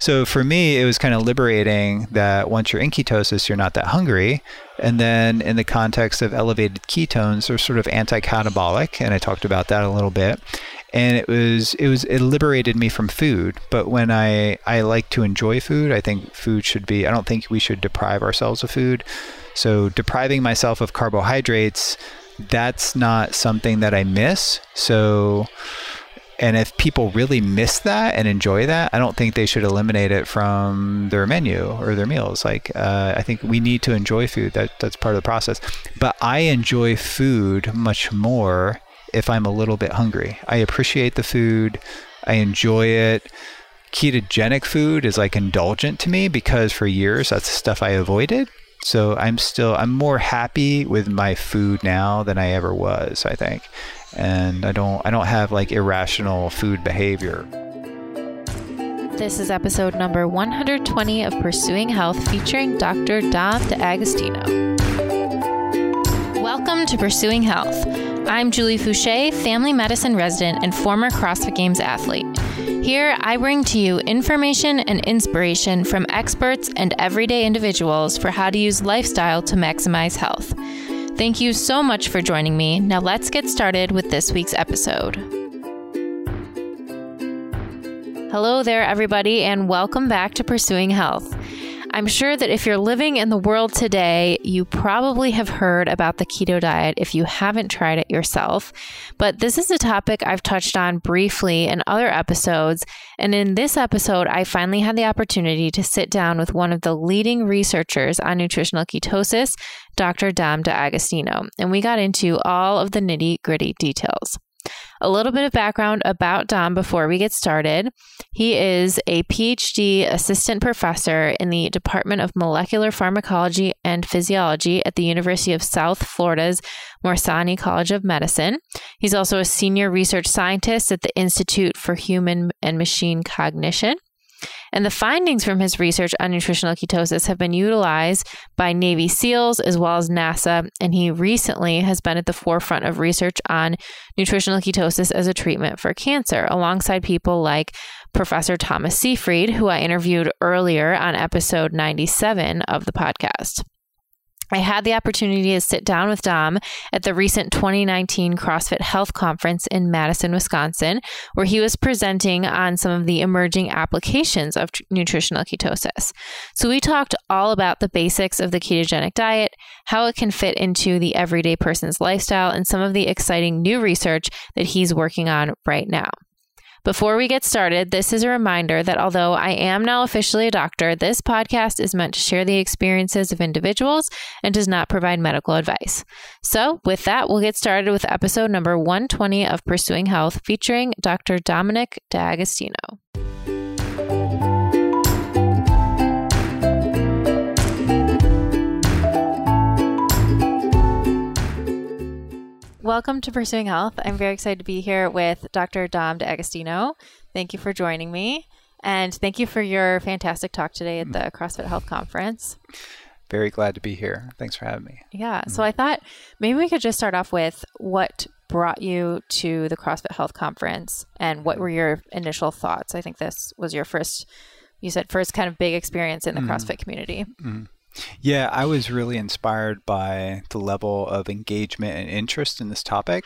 So for me, it was kind of liberating that once you're in ketosis, you're not that hungry. And then in the context of elevated ketones, they're sort of anti-catabolic, and I talked about that a little bit. And it was it was it liberated me from food. But when I I like to enjoy food, I think food should be. I don't think we should deprive ourselves of food. So depriving myself of carbohydrates, that's not something that I miss. So and if people really miss that and enjoy that, I don't think they should eliminate it from their menu or their meals. Like, uh, I think we need to enjoy food. That that's part of the process. But I enjoy food much more if I'm a little bit hungry. I appreciate the food. I enjoy it. Ketogenic food is like indulgent to me because for years that's stuff I avoided. So I'm still I'm more happy with my food now than I ever was, I think and I don't I don't have like irrational food behavior. This is episode number 120 of Pursuing Health featuring Dr. Dom D'Agostino. Welcome to Pursuing Health. I'm Julie Foucher, family medicine resident and former CrossFit Games athlete. Here, I bring to you information and inspiration from experts and everyday individuals for how to use lifestyle to maximize health. Thank you so much for joining me. Now let's get started with this week's episode. Hello there, everybody, and welcome back to Pursuing Health. I'm sure that if you're living in the world today, you probably have heard about the keto diet if you haven't tried it yourself. But this is a topic I've touched on briefly in other episodes. And in this episode, I finally had the opportunity to sit down with one of the leading researchers on nutritional ketosis, Dr. Dom D'Agostino. And we got into all of the nitty gritty details. A little bit of background about Dom before we get started. He is a PhD assistant professor in the Department of Molecular Pharmacology and Physiology at the University of South Florida's Morsani College of Medicine. He's also a senior research scientist at the Institute for Human and Machine Cognition. And the findings from his research on nutritional ketosis have been utilized by Navy SEALs as well as NASA. And he recently has been at the forefront of research on nutritional ketosis as a treatment for cancer, alongside people like Professor Thomas Seyfried, who I interviewed earlier on episode 97 of the podcast. I had the opportunity to sit down with Dom at the recent 2019 CrossFit Health Conference in Madison, Wisconsin, where he was presenting on some of the emerging applications of nutritional ketosis. So, we talked all about the basics of the ketogenic diet, how it can fit into the everyday person's lifestyle, and some of the exciting new research that he's working on right now. Before we get started, this is a reminder that although I am now officially a doctor, this podcast is meant to share the experiences of individuals and does not provide medical advice. So, with that, we'll get started with episode number 120 of Pursuing Health featuring Dr. Dominic D'Agostino. Welcome to Pursuing Health. I'm very excited to be here with Dr. Dom D'Agostino. Thank you for joining me. And thank you for your fantastic talk today at the CrossFit Health Conference. Very glad to be here. Thanks for having me. Yeah. So I thought maybe we could just start off with what brought you to the CrossFit Health Conference and what were your initial thoughts? I think this was your first, you said, first kind of big experience in the Mhm. CrossFit community. Mm-hmm. Yeah, I was really inspired by the level of engagement and interest in this topic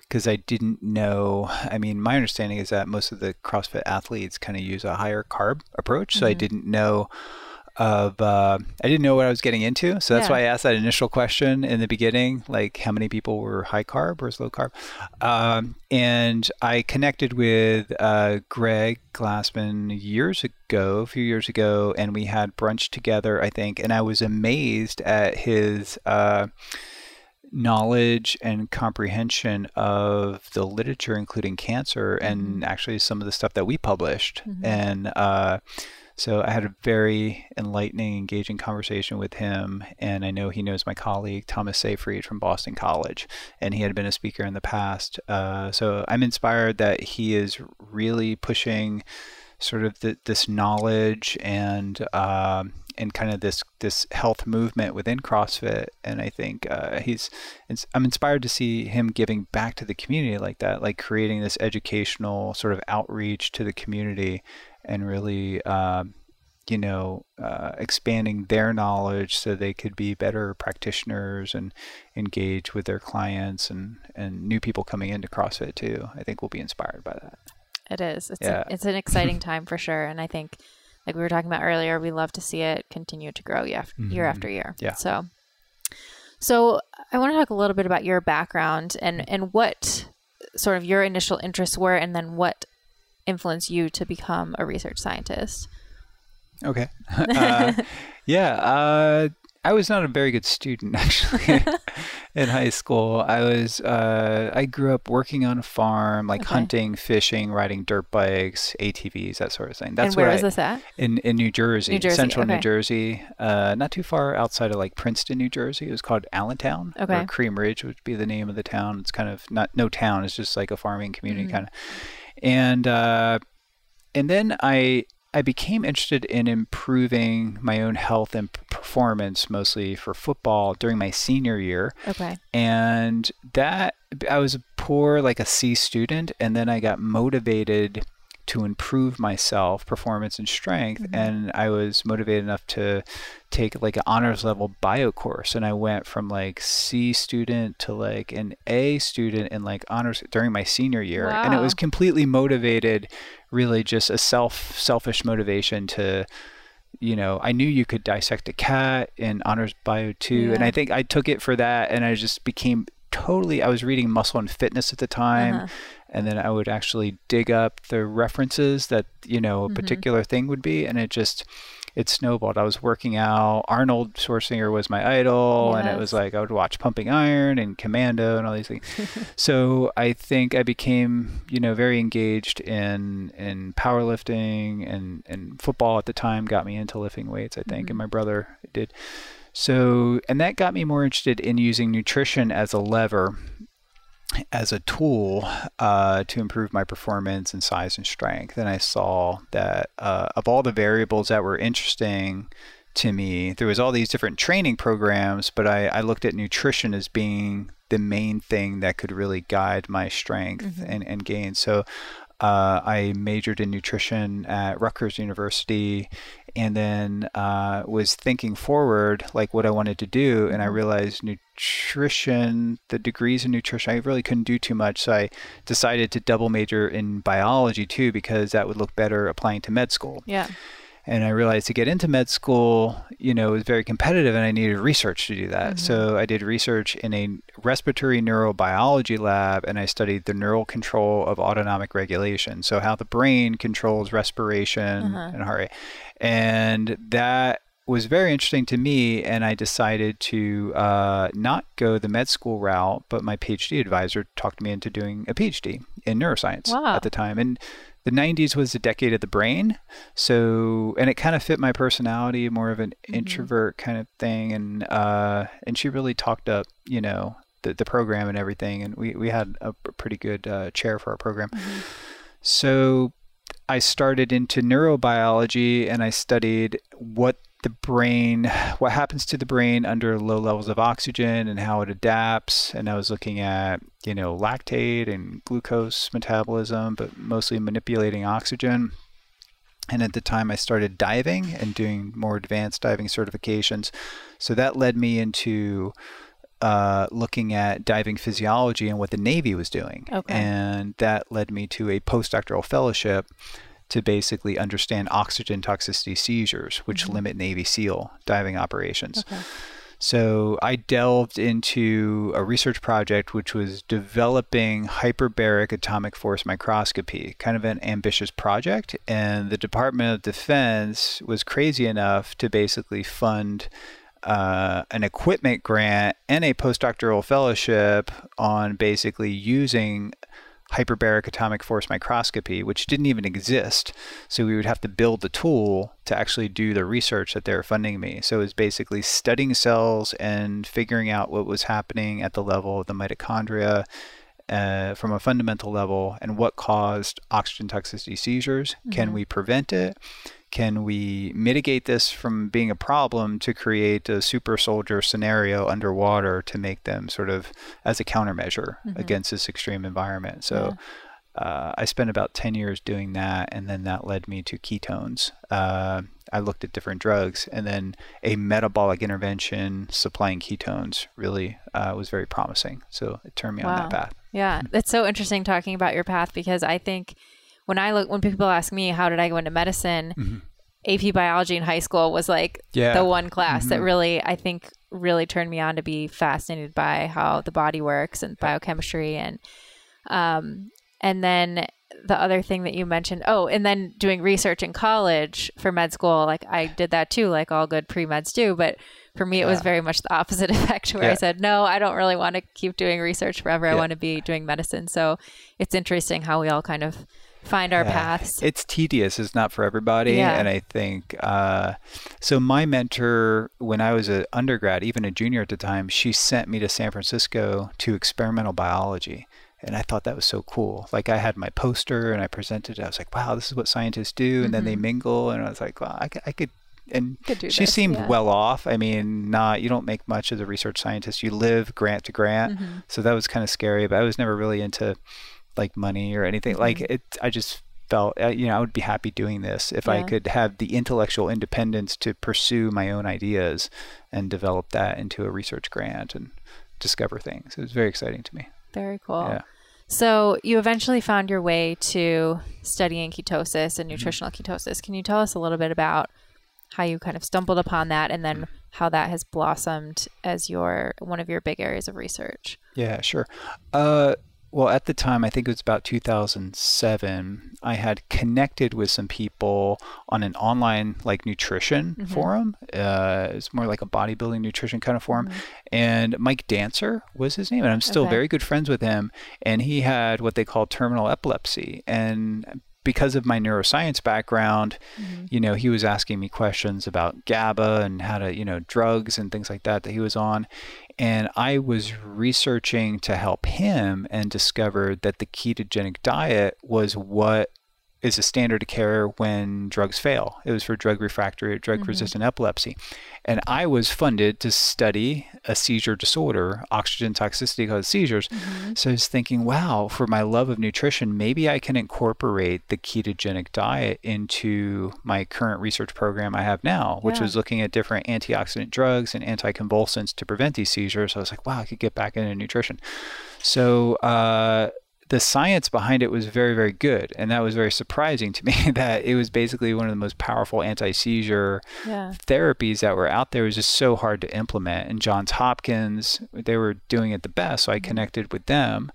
because I didn't know. I mean, my understanding is that most of the CrossFit athletes kind of use a higher carb approach, so I Mhm. didn't know of uh, I didn't know what I was getting into. So that's Yeah. why I asked that initial question in the beginning, like how many people were high carb versus low carb. Um, and I connected with uh, Greg Glassman years ago, a few years ago, and we had brunch together, I think. And I was amazed at his uh, knowledge and comprehension of the literature, including cancer, and actually some of the stuff that we published. Mhm. And uh, so I had a very enlightening, engaging conversation with him. And I know he knows my colleague, Thomas Seyfried from Boston College, and he had been a speaker in the past. Uh, so I'm inspired that he is really pushing sort of th- this knowledge and um, and kind of this this health movement within CrossFit. And I think uh, he's I'm inspired to see him giving back to the community like that, like creating this educational sort of outreach to the community. And really. Um, you know, uh, expanding their knowledge so they could be better practitioners and engage with their clients and, and new people coming into CrossFit too. I think we'll be inspired by that. It is. It's, yeah. a, it's an exciting time for sure. And I think, like we were talking about earlier, we love to see it continue to grow year, mm-hmm. year after year. Yeah. So, so I want to talk a little bit about your background and, and what sort of your initial interests were, and then what influenced you to become a research scientist. Okay. Uh, yeah. Uh, I was not a very good student actually in high school. I was uh, I grew up working on a farm, like okay. hunting, fishing, riding dirt bikes, ATVs, that sort of thing. That's and where, where is I, this at? In in New Jersey, New Jersey central okay. New Jersey, uh, not too far outside of like Princeton, New Jersey. It was called Allentown, okay. or Cream Ridge would be the name of the town. It's kind of not no town. It's just like a farming community mm-hmm. kind of, and uh, and then I I became interested in improving my own health and performance, mostly for football, during my senior year. Okay. And that I was poor, like a C student, and then I got motivated to improve myself, performance and strength. Mm-hmm. And I was motivated enough to take like an honors level bio course. And I went from like C student to like an A student in like honors during my senior year. Wow. And it was completely motivated, really just a self selfish motivation to you know, I knew you could dissect a cat in honors bio too, yeah. and I think I took it for that, and I just became totally. I was reading Muscle and Fitness at the time, uh-huh and then I would actually dig up the references that you know a mm-hmm. particular thing would be, and it just it snowballed. I was working out. Arnold Schwarzenegger was my idol, yes. and it was like I would watch Pumping Iron and Commando and all these things. so I think I became, you know, very engaged in in powerlifting and and football at the time. Got me into lifting weights, I think, mm-hmm. and my brother did. So and that got me more interested in using nutrition as a lever as a tool uh, to improve my performance and size and strength. And I saw that uh, of all the variables that were interesting to me, there was all these different training programs, but I, I looked at nutrition as being the main thing that could really guide my strength mm-hmm. and, and gain. So uh, I majored in nutrition at Rutgers University and then uh, was thinking forward like what I wanted to do. And I mm-hmm. realized nutrition, the degrees in nutrition, I really couldn't do too much. So I decided to double major in biology too because that would look better applying to med school. Yeah. And I realized to get into med school, you know, it was very competitive and I needed research to do that. Mm-hmm. So I did research in a respiratory neurobiology lab and I studied the neural control of autonomic regulation. So how the brain controls respiration uh-huh. and heart rate. And that was very interesting to me, and I decided to uh, not go the med school route, but my PhD advisor talked me into doing a PhD in neuroscience wow. at the time. And the 90s was the decade of the brain so and it kind of fit my personality more of an mm-hmm. introvert kind of thing and uh and she really talked up you know the, the program and everything and we, we had a pretty good uh, chair for our program mm-hmm. so i started into neurobiology and i studied what the brain, what happens to the brain under low levels of oxygen and how it adapts. And I was looking at, you know, lactate and glucose metabolism, but mostly manipulating oxygen. And at the time, I started diving and doing more advanced diving certifications. So that led me into uh, looking at diving physiology and what the Navy was doing. Okay. And that led me to a postdoctoral fellowship to basically understand oxygen toxicity seizures, which mm-hmm. limit Navy SEAL diving operations. Okay. So I delved into a research project which was developing hyperbaric atomic force microscopy, kind of an ambitious project. And the Department of Defense was crazy enough to basically fund uh, an equipment grant and a postdoctoral fellowship on basically using hyperbaric atomic force microscopy, which didn't even exist. So we would have to build the tool to actually do the research that they're funding me. So it was basically studying cells and figuring out what was happening at the level of the mitochondria uh, from a fundamental level and what caused oxygen toxicity seizures. Mm-hmm. Can we prevent it? Can we mitigate this from being a problem to create a super soldier scenario underwater to make them sort of as a countermeasure mm-hmm. against this extreme environment? So, uh, I spent about 10 years doing that, and then that led me to ketones. Uh, I looked at different drugs, and then a metabolic intervention supplying ketones really uh, was very promising. So it turned me wow. on that path. Yeah, it's so interesting talking about your path because I think when I look, when people ask me how did I go into medicine, mm-hmm. AP biology in high school was like yeah. the one class mm-hmm. that really I think really turned me on to be fascinated by how the body works and biochemistry and um and then the other thing that you mentioned oh and then doing research in college for med school like I did that too like all good pre-meds do but for me it yeah. was very much the opposite effect where yeah. I said no I don't really want to keep doing research forever I want to be doing medicine so it's interesting how we all kind of find our yeah. paths. It's tedious. It's not for everybody. Yeah. And I think, uh, so my mentor, when I was an undergrad, even a junior at the time, she sent me to San Francisco to experimental biology. And I thought that was so cool. Like I had my poster and I presented it. I was like, wow, this is what scientists do. And mm-hmm. then they mm-hmm. mingle. And I was like, well, I, I could and she this, seemed yeah. well off. I mean, not you don't make much as a research scientist. You live grant to grant, mm-hmm. so that was kind of scary. But I was never really into like money or anything. Mm-hmm. Like it, I just felt uh, you know I would be happy doing this if yeah. I could have the intellectual independence to pursue my own ideas and develop that into a research grant and discover things. It was very exciting to me. Very cool. Yeah. So you eventually found your way to studying ketosis and mm-hmm. nutritional mm-hmm. ketosis. Can you tell us a little bit about how you kind of stumbled upon that and then how that has blossomed as your one of your big areas of research? Yeah, sure. Uh, well, at the time, I think it was about 2007, I had connected with some people on an online like nutrition mm-hmm. forum. Uh, it's more like a bodybuilding nutrition kind of forum. Mm-hmm. And Mike Dancer was his name. And I'm still okay. very good friends with him. And he had what they call terminal epilepsy. And because of my neuroscience background, mm-hmm. you know, he was asking me questions about GABA and how to, you know, drugs and things like that that he was on. And I was researching to help him and discovered that the ketogenic diet was what is a standard of care when drugs fail. It was for drug refractory or drug mm-hmm. resistant epilepsy. And I was funded to study a seizure disorder, oxygen toxicity caused seizures. Mm-hmm. So I was thinking, wow, for my love of nutrition, maybe I can incorporate the ketogenic diet into my current research program I have now, which yeah. was looking at different antioxidant drugs and anticonvulsants to prevent these seizures. So I was like, wow, I could get back into nutrition. So, uh, the science behind it was very, very good. And that was very surprising to me that it was basically one of the most powerful anti seizure yeah. therapies that were out there. It was just so hard to implement. And Johns Hopkins, they were doing it the best. So I mm-hmm. connected with them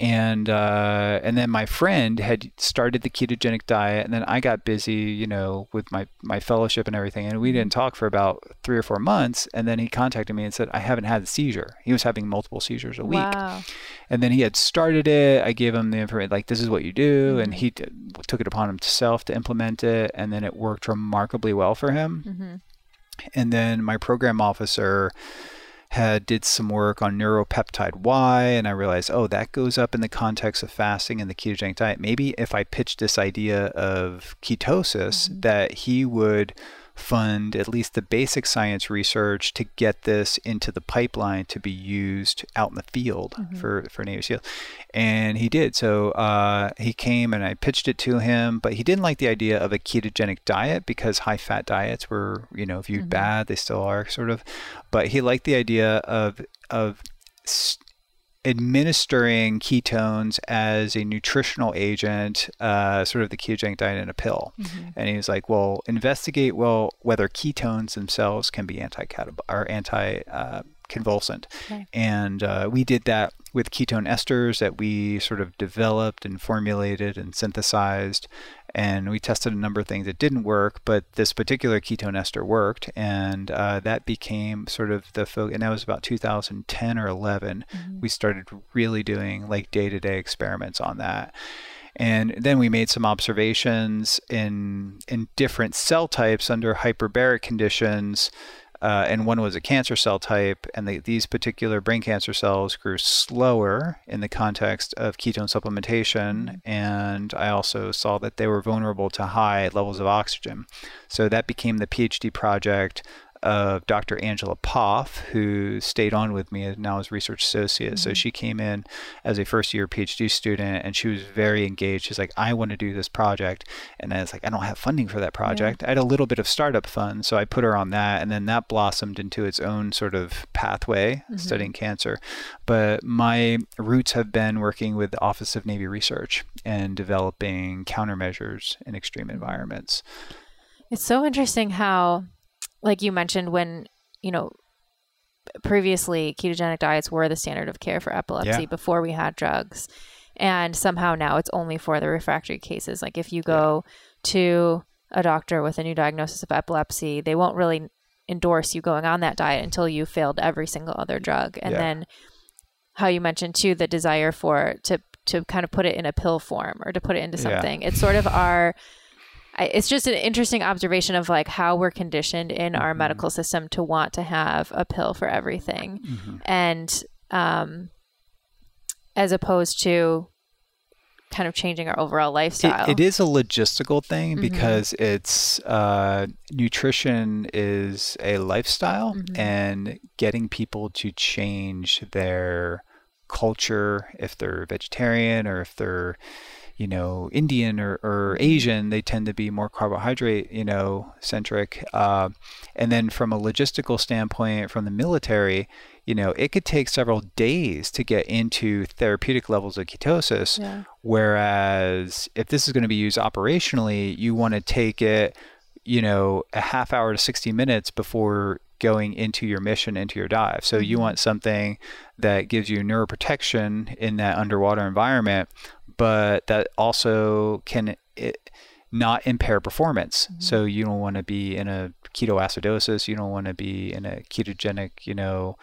and uh, and then my friend had started the ketogenic diet, and then I got busy, you know, with my my fellowship and everything, and we didn't talk for about three or four months, and then he contacted me and said I haven't had a seizure. He was having multiple seizures a week, wow. and then he had started it. I gave him the information like this is what you do, mm-hmm. and he t- took it upon himself to implement it, and then it worked remarkably well for him. Mm-hmm. And then my program officer had did some work on neuropeptide Y, and I realized, oh, that goes up in the context of fasting and the ketogenic diet. Maybe if I pitched this idea of ketosis, mm-hmm. that he would fund at least the basic science research to get this into the pipeline to be used out in the field mm-hmm. for, for Navy SEALs. And he did. So uh, he came and I pitched it to him, but he didn't like the idea of a ketogenic diet because high fat diets were, you know, viewed mm-hmm. bad. They still are sort of. But he liked the idea of, of administering ketones as a nutritional agent, uh, sort of the ketogenic diet in a pill. Mm-hmm. And he was like, well, investigate well whether ketones themselves can be anti catabolic or anti uh, convulsant. Okay. And uh, we did that with ketone esters that we sort of developed and formulated and synthesized and we tested a number of things that didn't work, but this particular ketone ester worked, and uh, that became sort of the focus. And that was about 2010 or 11. Mm-hmm. We started really doing like day-to-day experiments on that. And then we made some observations in in different cell types under hyperbaric conditions uh, and one was a cancer cell type, and the, these particular brain cancer cells grew slower in the context of ketone supplementation. And I also saw that they were vulnerable to high levels of oxygen. So that became the PhD project of Dr. Angela Poff, who stayed on with me and now as research associate. Mm-hmm. So she came in as a first year PhD student and she was very engaged. She's like, I want to do this project. And I was like, I don't have funding for that project. Yeah. I had a little bit of startup fund. So I put her on that. And then that blossomed into its own sort of pathway mm-hmm. studying cancer. But my roots have been working with the Office of Navy Research and developing countermeasures in extreme mm-hmm. environments. It's so interesting how, like you mentioned, when, you know, previously ketogenic diets were the standard of care for epilepsy yeah. before we had drugs. And somehow now it's only for the refractory cases. Like if you go yeah. to a doctor with a new diagnosis of epilepsy, they won't really endorse you going on that diet until you failed every single other drug. And yeah. then how you mentioned too the desire for to to kind of put it in a pill form or to put it into something. It's sort of our I, it's just an interesting observation of like how we're conditioned in our mm-hmm. medical system to want to have a pill for everything, mm-hmm. and um, as opposed to kind of changing our overall lifestyle. it, it is a logistical thing mm-hmm. because it's uh, nutrition is a lifestyle, mm-hmm. and getting people to change their culture if they're vegetarian or if they're you know, Indian or, or Asian, they tend to be more carbohydrate, you know, centric. Uh, and then from a logistical standpoint, from the military, you know, it could take several days to get into therapeutic levels of ketosis. Yeah. Whereas if this is going to be used operationally, you want to take it, you know, a half hour to 60 minutes before going into your mission, into your dive. So you mm-hmm. want something that gives you neuroprotection in that underwater environment, but that also can it, not impair performance. Mm-hmm. So you don't want to be in a ketoacidosis. You don't want to be in a ketogenic, you know,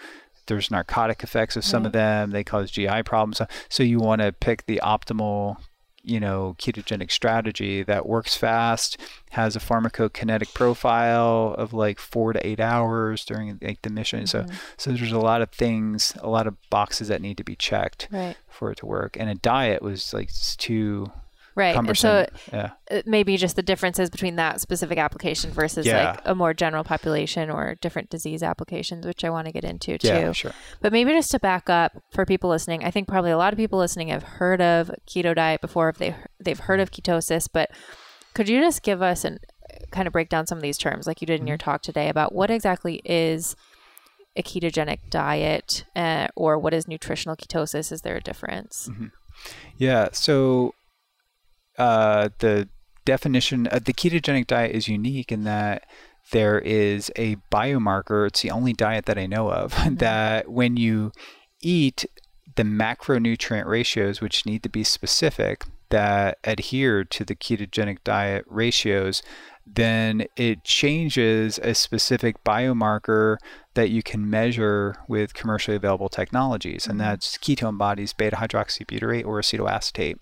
there's narcotic effects of some right. of them. They cause GI problems. So you want to pick the optimal you know ketogenic strategy that works fast has a pharmacokinetic profile of like four to eight hours during like the mission mm-hmm. so so there's a lot of things a lot of boxes that need to be checked right. for it to work and a diet was like too right cumbersome. and so yeah. it may be just the differences between that specific application versus yeah. like a more general population or different disease applications which i want to get into too yeah, sure. but maybe just to back up for people listening i think probably a lot of people listening have heard of keto diet before if they they've heard of ketosis but could you just give us and kind of break down some of these terms like you did in your mm-hmm. talk today about what exactly is a ketogenic diet uh, or what is nutritional ketosis is there a difference mm-hmm. yeah so uh, the definition of the ketogenic diet is unique in that there is a biomarker. It's the only diet that I know of mm-hmm. that when you eat the macronutrient ratios, which need to be specific, that adhere to the ketogenic diet ratios, then it changes a specific biomarker that you can measure with commercially available technologies, and mm-hmm. that's ketone bodies, beta hydroxybutyrate, or acetoacetate.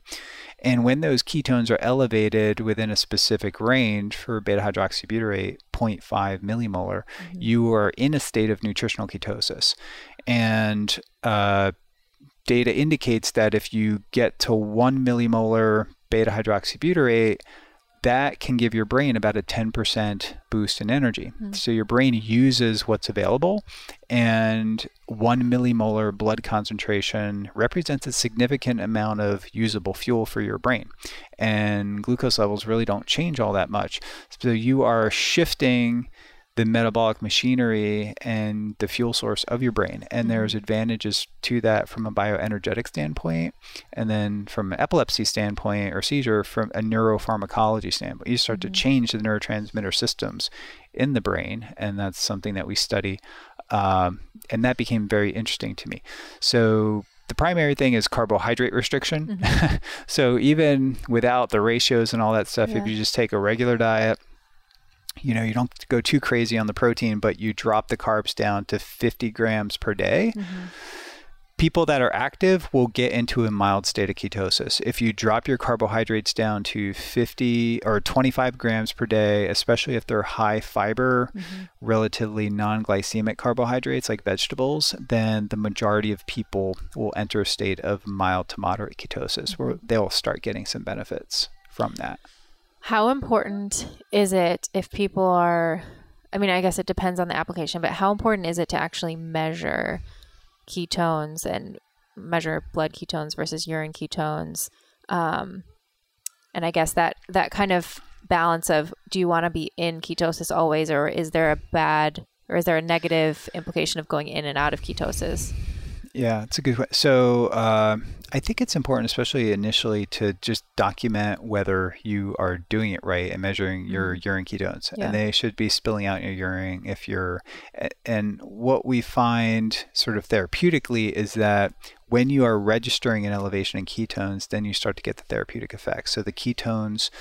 And when those ketones are elevated within a specific range for beta hydroxybutyrate, 0.5 millimolar, mm-hmm. you are in a state of nutritional ketosis. And uh, data indicates that if you get to 1 millimolar beta hydroxybutyrate, that can give your brain about a 10% boost in energy. Mm. So your brain uses what's available, and one millimolar blood concentration represents a significant amount of usable fuel for your brain. And glucose levels really don't change all that much. So you are shifting the metabolic machinery and the fuel source of your brain. And mm-hmm. there's advantages to that from a bioenergetic standpoint. And then from an epilepsy standpoint or seizure, from a neuropharmacology standpoint, you start mm-hmm. to change the neurotransmitter systems in the brain. And that's something that we study. Um, and that became very interesting to me. So the primary thing is carbohydrate restriction. Mm-hmm. so even without the ratios and all that stuff, yeah. if you just take a regular diet, you know, you don't go too crazy on the protein, but you drop the carbs down to 50 grams per day. Mm-hmm. People that are active will get into a mild state of ketosis. If you drop your carbohydrates down to 50 or 25 grams per day, especially if they're high fiber, mm-hmm. relatively non glycemic carbohydrates like vegetables, then the majority of people will enter a state of mild to moderate ketosis mm-hmm. where they'll start getting some benefits from that. How important is it if people are I mean, I guess it depends on the application, but how important is it to actually measure ketones and measure blood ketones versus urine ketones? Um, and I guess that that kind of balance of do you want to be in ketosis always, or is there a bad or is there a negative implication of going in and out of ketosis? Yeah, it's a good question. So uh, I think it's important, especially initially, to just document whether you are doing it right and measuring your Mhm. urine ketones, Yeah. and they should be spilling out in your urine if you're. And what we find, sort of therapeutically, is that when you are registering an elevation in ketones, then you start to get the therapeutic effects. So the ketones.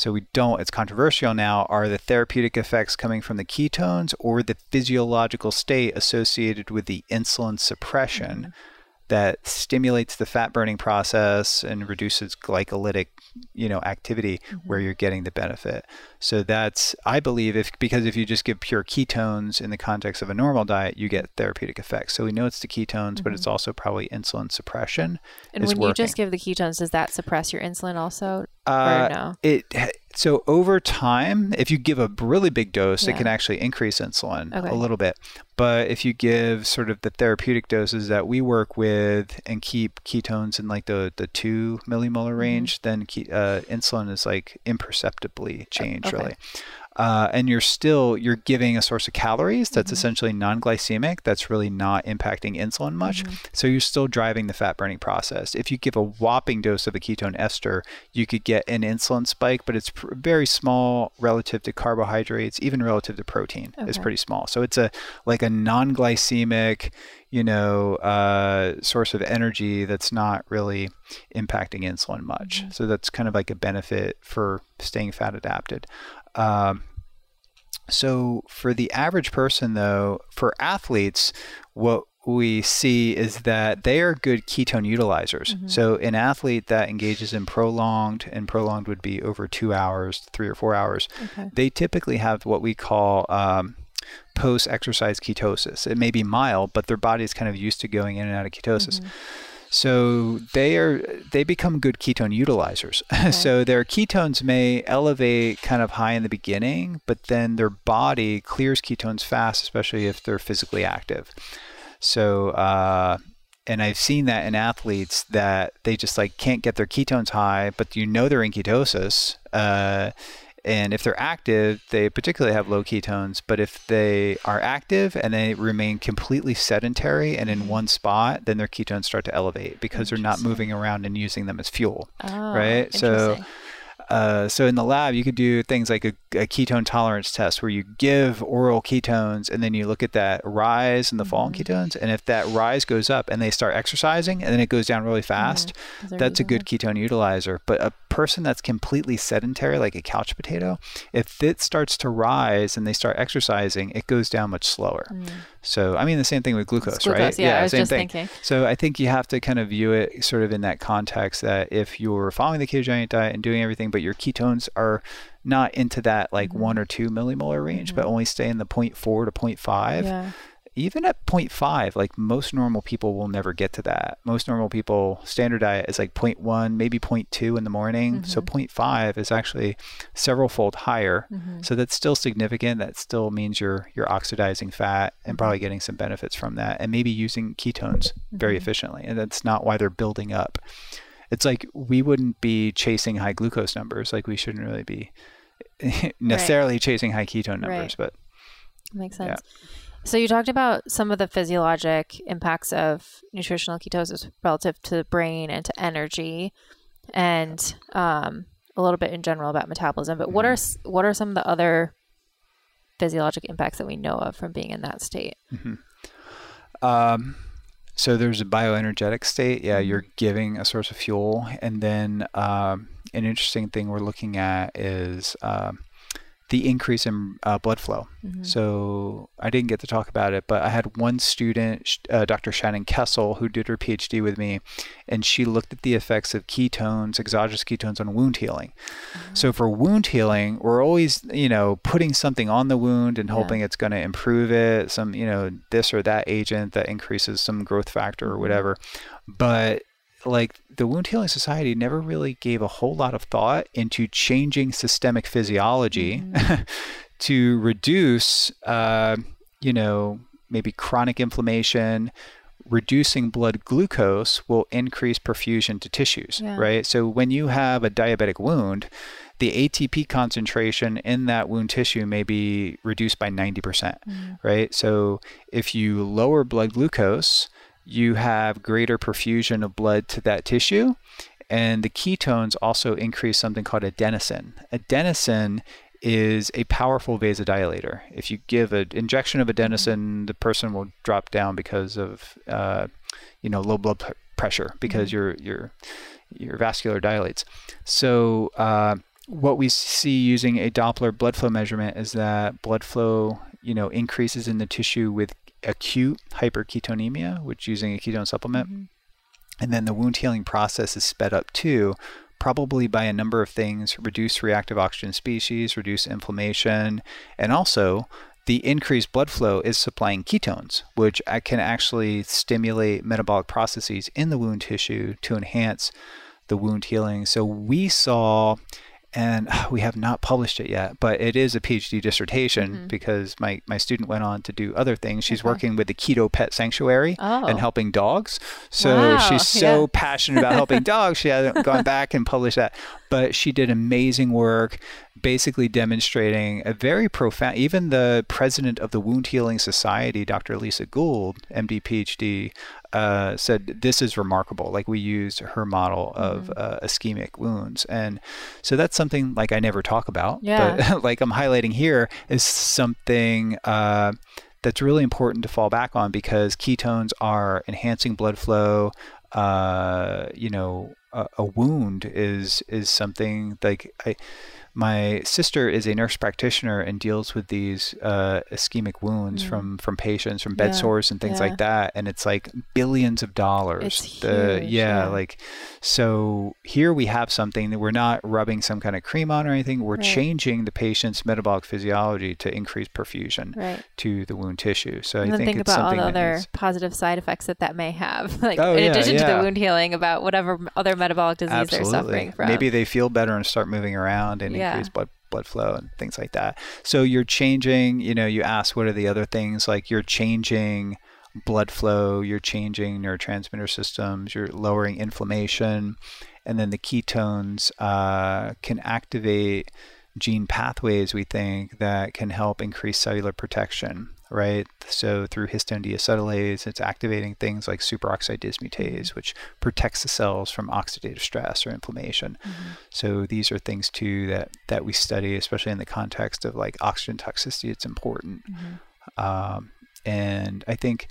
So we don't, it's controversial now, are the therapeutic effects coming from the ketones or the physiological state associated with the insulin suppression mm-hmm. that stimulates the fat burning process and reduces glycolytic, you know, activity where mm-hmm. you're getting the benefit. So that's I believe if because if you just give pure ketones in the context of a normal diet, you get therapeutic effects. So we know it's the ketones, but it's mm-hmm. also probably insulin suppression. And when you just give the ketones, does that suppress your insulin also, Uh, no? It so over time, if you give a really big dose, Yeah. it can actually increase insulin Okay. a little bit. But if you give sort of the therapeutic doses that we work with and keep ketones in like the the two millimolar Mm-hmm. range, then ke- uh, insulin is like imperceptibly changed okay. really. Uh, and you're still you're giving a source of calories that's Mhm. essentially non-glycemic that's really not impacting insulin much Mm-hmm. so you're still driving the fat burning process if you give a whopping dose of a ketone ester you could get an insulin spike but it's pr- very small relative to carbohydrates even relative to protein it's Okay. pretty small so it's a like a non-glycemic you know uh, source of energy that's not really impacting insulin much Mm-hmm. so that's kind of like a benefit for staying fat adapted um, so for the average person, though, for athletes, what we see is that they are good ketone utilizers. So an athlete that engages in prolonged, and prolonged would be over two hours, three or four hours, Okay. they typically have what we call um, post-exercise ketosis. It may be mild, but their body is kind of used to going in and out of ketosis. So they are they become good ketone utilizers. so their ketones may elevate kind of high in the beginning, but then their body clears ketones fast, especially if they're physically active. So uh, and I've seen that in athletes that they just like can't get their ketones high, but you know they're in ketosis. Uh, and if they're active, they particularly have low ketones. But if they are active and they remain completely sedentary and in mm-hmm. one spot, then their ketones start to elevate because they're not moving around and using them as fuel. Oh, right? So- oh, interesting. Uh, so in the lab, you could do things like a, a ketone tolerance test where you give oral ketones and then you look at that rise and the fall in Mm-hmm. ketones. And if that rise goes up and they start exercising and then it goes down really fast, there that's a good ketone utilizer. But a person that's completely sedentary, like a couch potato, if it starts to rise and they start exercising, it goes down much slower. So, I mean, the same thing with glucose, It's glucose, right? yeah, I was same just thing. thinking. So, I think you have to kind of view it sort of in that context that if you're following the ketogenic diet and doing everything, but your ketones are not into that like Mm-hmm. one or two millimolar range, but only stay in the 0.4 to 0.5, Yeah. Even at 0.5, like most normal people will never get to that. Most normal people, standard diet is like 0.1, maybe 0.2 in the morning. So mm-hmm. 0.5 is actually several fold higher. Mm-hmm. So that's still significant. That still means you're you're oxidizing fat and mm-hmm. probably getting some benefits from that, and maybe using ketones very efficiently. And that's not why they're building up. It's like we wouldn't be chasing high glucose numbers. Like we shouldn't really be necessarily chasing high ketone numbers, but Makes Yeah. So you talked about some of the physiologic impacts of nutritional ketosis relative to the brain and to energy, and um, a little bit in general about metabolism. But what are what are some of the other physiologic impacts that we know of from being in that state? Um, so there's a bioenergetic state. Yeah, you're giving a source of fuel, and then um, an interesting thing we're looking at is um, the increase in uh, blood flow. So I didn't get to talk about it, but I had one student, uh, Dr. Shannon Kesl, who did her PhD with me, and she looked at the effects of ketones, exogenous ketones, on wound healing. So for wound healing, we're always, you know, putting something on the wound and Yeah. hoping it's going to improve it, some, you know, this or that agent that increases some growth factor or whatever. But like the Wound Healing Society never really gave a whole lot of thought into changing systemic physiology to reduce, uh, you know, maybe chronic inflammation, reducing blood glucose will increase perfusion to tissues, Yeah. right? So when you have a diabetic wound, the ATP concentration in that wound tissue may be reduced by 90%, right? So if you lower blood glucose, you have greater perfusion of blood to that tissue. And the ketones also increase something called adenosine. Adenosine is a powerful vasodilator. If you give an injection of adenosine, the person will drop down because of, uh, you know, low blood pressure because your your your vascular dilates. So uh, what we see using a Doppler blood flow measurement is that blood flow, you know, increases in the tissue with acute hyperketonemia, which using a ketone supplement. Mm-hmm. And then the wound healing process is sped up too, probably by a number of things reduce reactive oxygen species, reduce inflammation, and also the increased blood flow is supplying ketones, which can actually stimulate metabolic processes in the wound tissue to enhance the wound healing. So we saw and we have not published it yet, but it is a PhD dissertation mm-hmm. because my, my student went on to do other things. She's Okay. working with the Keto Pet Sanctuary Oh. and helping dogs. So Wow, she's so yeah. passionate about helping dogs. She hasn't gone back and published that, but she did amazing work, basically demonstrating a very profound. Even the president of the Wound Healing Society, Dr. Lisa Gould, MD, PhD, uh, said this is remarkable. Like we used her model of Mm-hmm. uh, ischemic wounds, and so that's something like I never talk about. Yeah. But like I'm highlighting here is something. Uh, that's really important to fall back on because ketones are enhancing blood flow. Uh, you know, a, a wound is is something like I. My sister is a nurse practitioner and deals with these uh, ischemic wounds from from patients, from bed Mm. Yeah, sores and things yeah. like that, and it's like billions of dollars. It's The- huge, yeah, yeah. like so here we have something that we're not rubbing some kind of cream on or anything. We're Right. changing the patient's metabolic physiology to increase perfusion Right. to the wound tissue. So And I think think it's about all the other positive side effects that that may have, like Oh, in addition to the wound healing, about whatever other metabolic disease they're suffering from. Maybe they feel better and start moving around and Yeah. increase blood blood flow and things like that. So you're changing, you know, you ask what are the other things like you're changing blood flow, you're changing neurotransmitter systems, you're lowering inflammation, and then the ketones uh, can activate gene pathways we think that can help increase cellular protection right? So through histone deacetylase it's activating things like superoxide dismutase mm-hmm. which protects the cells from oxidative stress or inflammation. Mm-hmm. So these are things too that that we study especially in the context of like oxygen toxicity. It's important. Mm-hmm. Um, and i think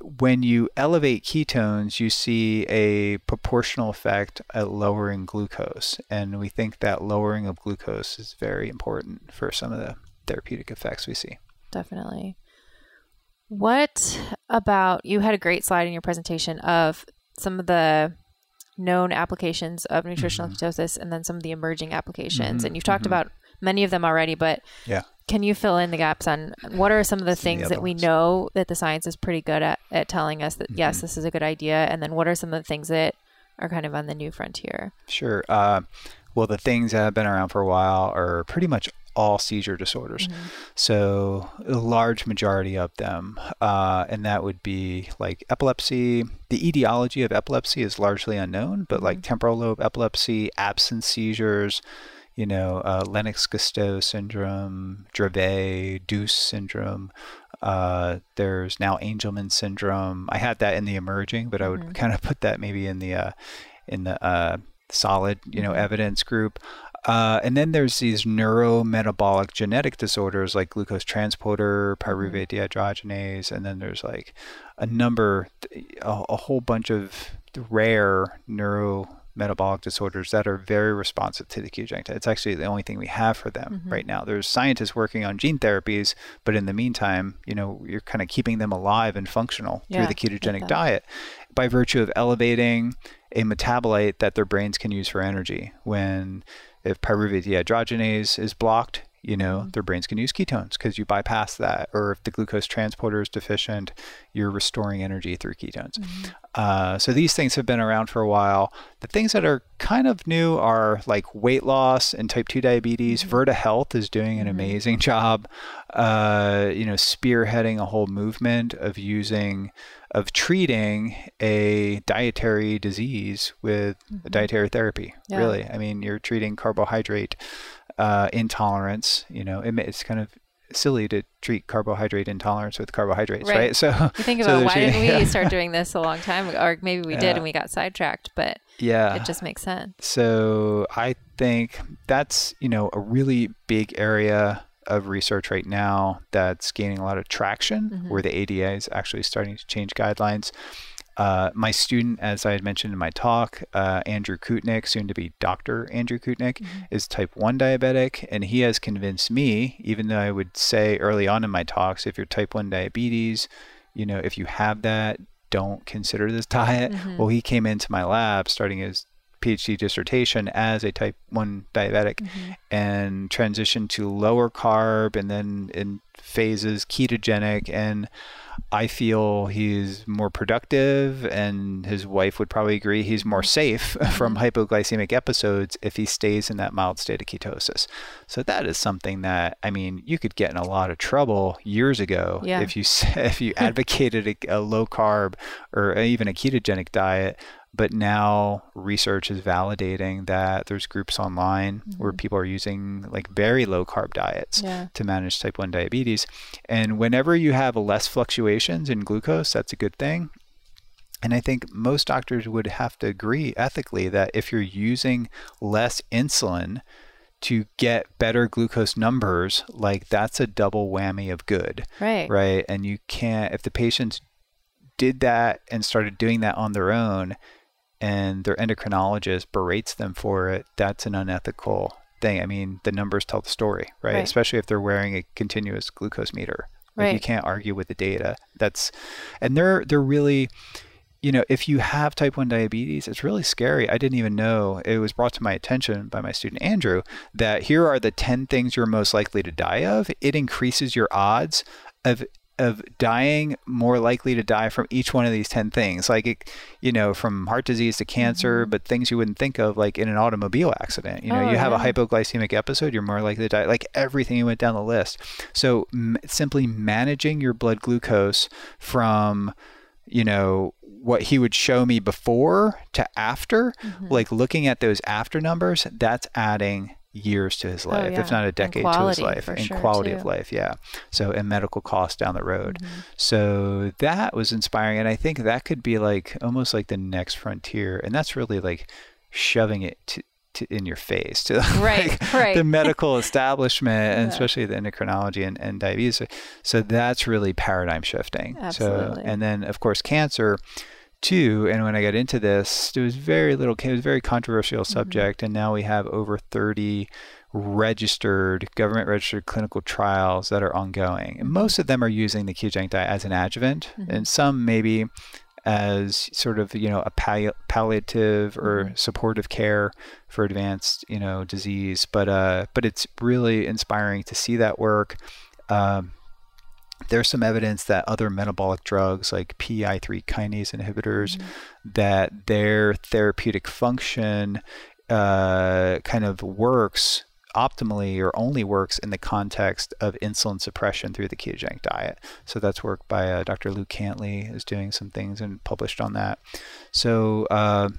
when you elevate ketones, you see a proportional effect at lowering glucose. And we think that lowering of glucose is very important for some of the therapeutic effects we see. Definitely. What about you had a great slide in your presentation of some of the known applications of nutritional Mm-hmm. ketosis and then some of the emerging applications. Mhm, And you've talked mhm. about many of them already, but Yeah. can you fill in the gaps on what are some of the of the things that we know that the science is pretty good at, at telling us that yes, Mhm. this is a good idea? And then what are some of the things that are kind of on the new frontier? Sure. Uh, well, the things that have been around for a while are pretty much all seizure disorders. So, a large majority of them. Uh, and that would be like epilepsy. The etiology of epilepsy is largely unknown, but like temporal lobe epilepsy, absence seizures, you know, uh, Lennox Gastaut syndrome, Dravet, Doose syndrome. Uh, there's now Angelman syndrome. I had that in the emerging, but I would kind of put that maybe in the uh, in the uh, solid, you know, evidence group. Uh, and then there's these neurometabolic genetic disorders like glucose transporter, pyruvate dehydrogenase, and then there's like a number, a, a whole bunch of rare neurometabolic disorders that are very responsive to the ketogenic diet. It's actually the only thing we have for them right now. There's scientists working on gene therapies, but in the meantime, you know, you're kind of keeping them alive and functional Yeah, through the ketogenic diet by virtue of elevating a metabolite that their brains can use for energy. When if pyruvate dehydrogenase is blocked, you know, Mm-hmm. their brains can use ketones because you bypass that. Or if the glucose transporter is deficient, you're restoring energy through ketones. Mm-hmm. Uh, so these things have been around for a while. The things that are kind of new are like weight loss and type 2 diabetes. Mm-hmm. Virta Health is doing an amazing job, uh, you know, spearheading a whole movement of using, of treating a dietary disease with a dietary therapy. Mm-hmm. Yeah. Really. I mean, you're treating carbohydrate uh, intolerance. You know, it, it's kind of silly to treat carbohydrate intolerance with carbohydrates, Right. right? So You think about they're why didn't we yeah. start doing this a long time ago? Or maybe we did and we got sidetracked, but Yeah. it just makes sense. So I think that's, you know, a really big area of research right now that's gaining a lot of traction Mm-hmm. where the ADA is actually starting to change guidelines. Uh, my student, as I had mentioned in my talk, uh, Andrew Koutnik, soon to be Dr. Andrew Koutnik, Mm-hmm. is type 1 diabetic. And he has convinced me, even though I would say early on in my talks, if you're type 1 diabetes, you know, if you have that, don't consider this diet. Mm-hmm. Well, he came into my lab starting his PhD dissertation as a type 1 diabetic Mm-hmm. and transitioned to lower carb and then in phases ketogenic. And I feel he's more productive, and his wife would probably agree he's more safe from hypoglycemic episodes if he stays in that mild state of ketosis. So that is something that I mean you could get in a lot of trouble years ago Yeah. if you if you advocated a, a low carb or even a ketogenic diet. But now research is validating that there's groups online where mm-hmm. people are using like very low carb diets Yeah. to manage type 1 diabetes. And whenever you have less fluctuations in glucose, that's a good thing. And I think most doctors would have to agree ethically that if you're using less insulin to get better glucose numbers, like that's a double whammy of good, Right. right? And you can't, if the patients did that and started doing that on their own and their endocrinologist berates them for it, that's an unethical thing. I mean, the numbers tell the story, right? Right. Especially if they're wearing a continuous glucose meter. Like you can't argue with the data. That's and they're they're really you know, if you have type 1 diabetes, it's really scary. I didn't even know. It was brought to my attention by my student Andrew that here are the 10 things you're most likely to die of. It increases your odds of of dying more likely to die from each one of these 10 things. Like it, you know from heart disease to cancer but things you wouldn't think of like in an automobile accident. You know Oh, you have a hypoglycemic episode you're more likely to die. Like everything you went down the list. So m- simply managing your blood glucose from you know what he would show me before to after Mm-hmm. like looking at those after numbers that's adding years to his life Oh, yeah. if not a decade to his life and sure, quality too. of life yeah so and medical costs down the road Mm-hmm. so that was inspiring and i think that could be like almost like the next frontier and that's really like shoving it to, to in your face to Right, like, right. the medical establishment and especially the endocrinology and, and diabetes so that's really paradigm shifting Absolutely. so and then of course cancer too and when i got into this there was very little it was a very controversial Mm-hmm. subject and now we have over 30 registered government registered clinical trials that are ongoing. And most of them are using the diet as an adjuvant and some maybe as sort of you know a palli- palliative or supportive care for advanced you know disease. But uh but it's really inspiring to see that work. Um there's some evidence that other metabolic drugs like PI3 kinase inhibitors that their therapeutic function uh, kind of works optimally or only works in the context of insulin suppression through the ketogenic diet. So that's work by uh, Dr. Lou Cantley is doing some things and published on that. So uh,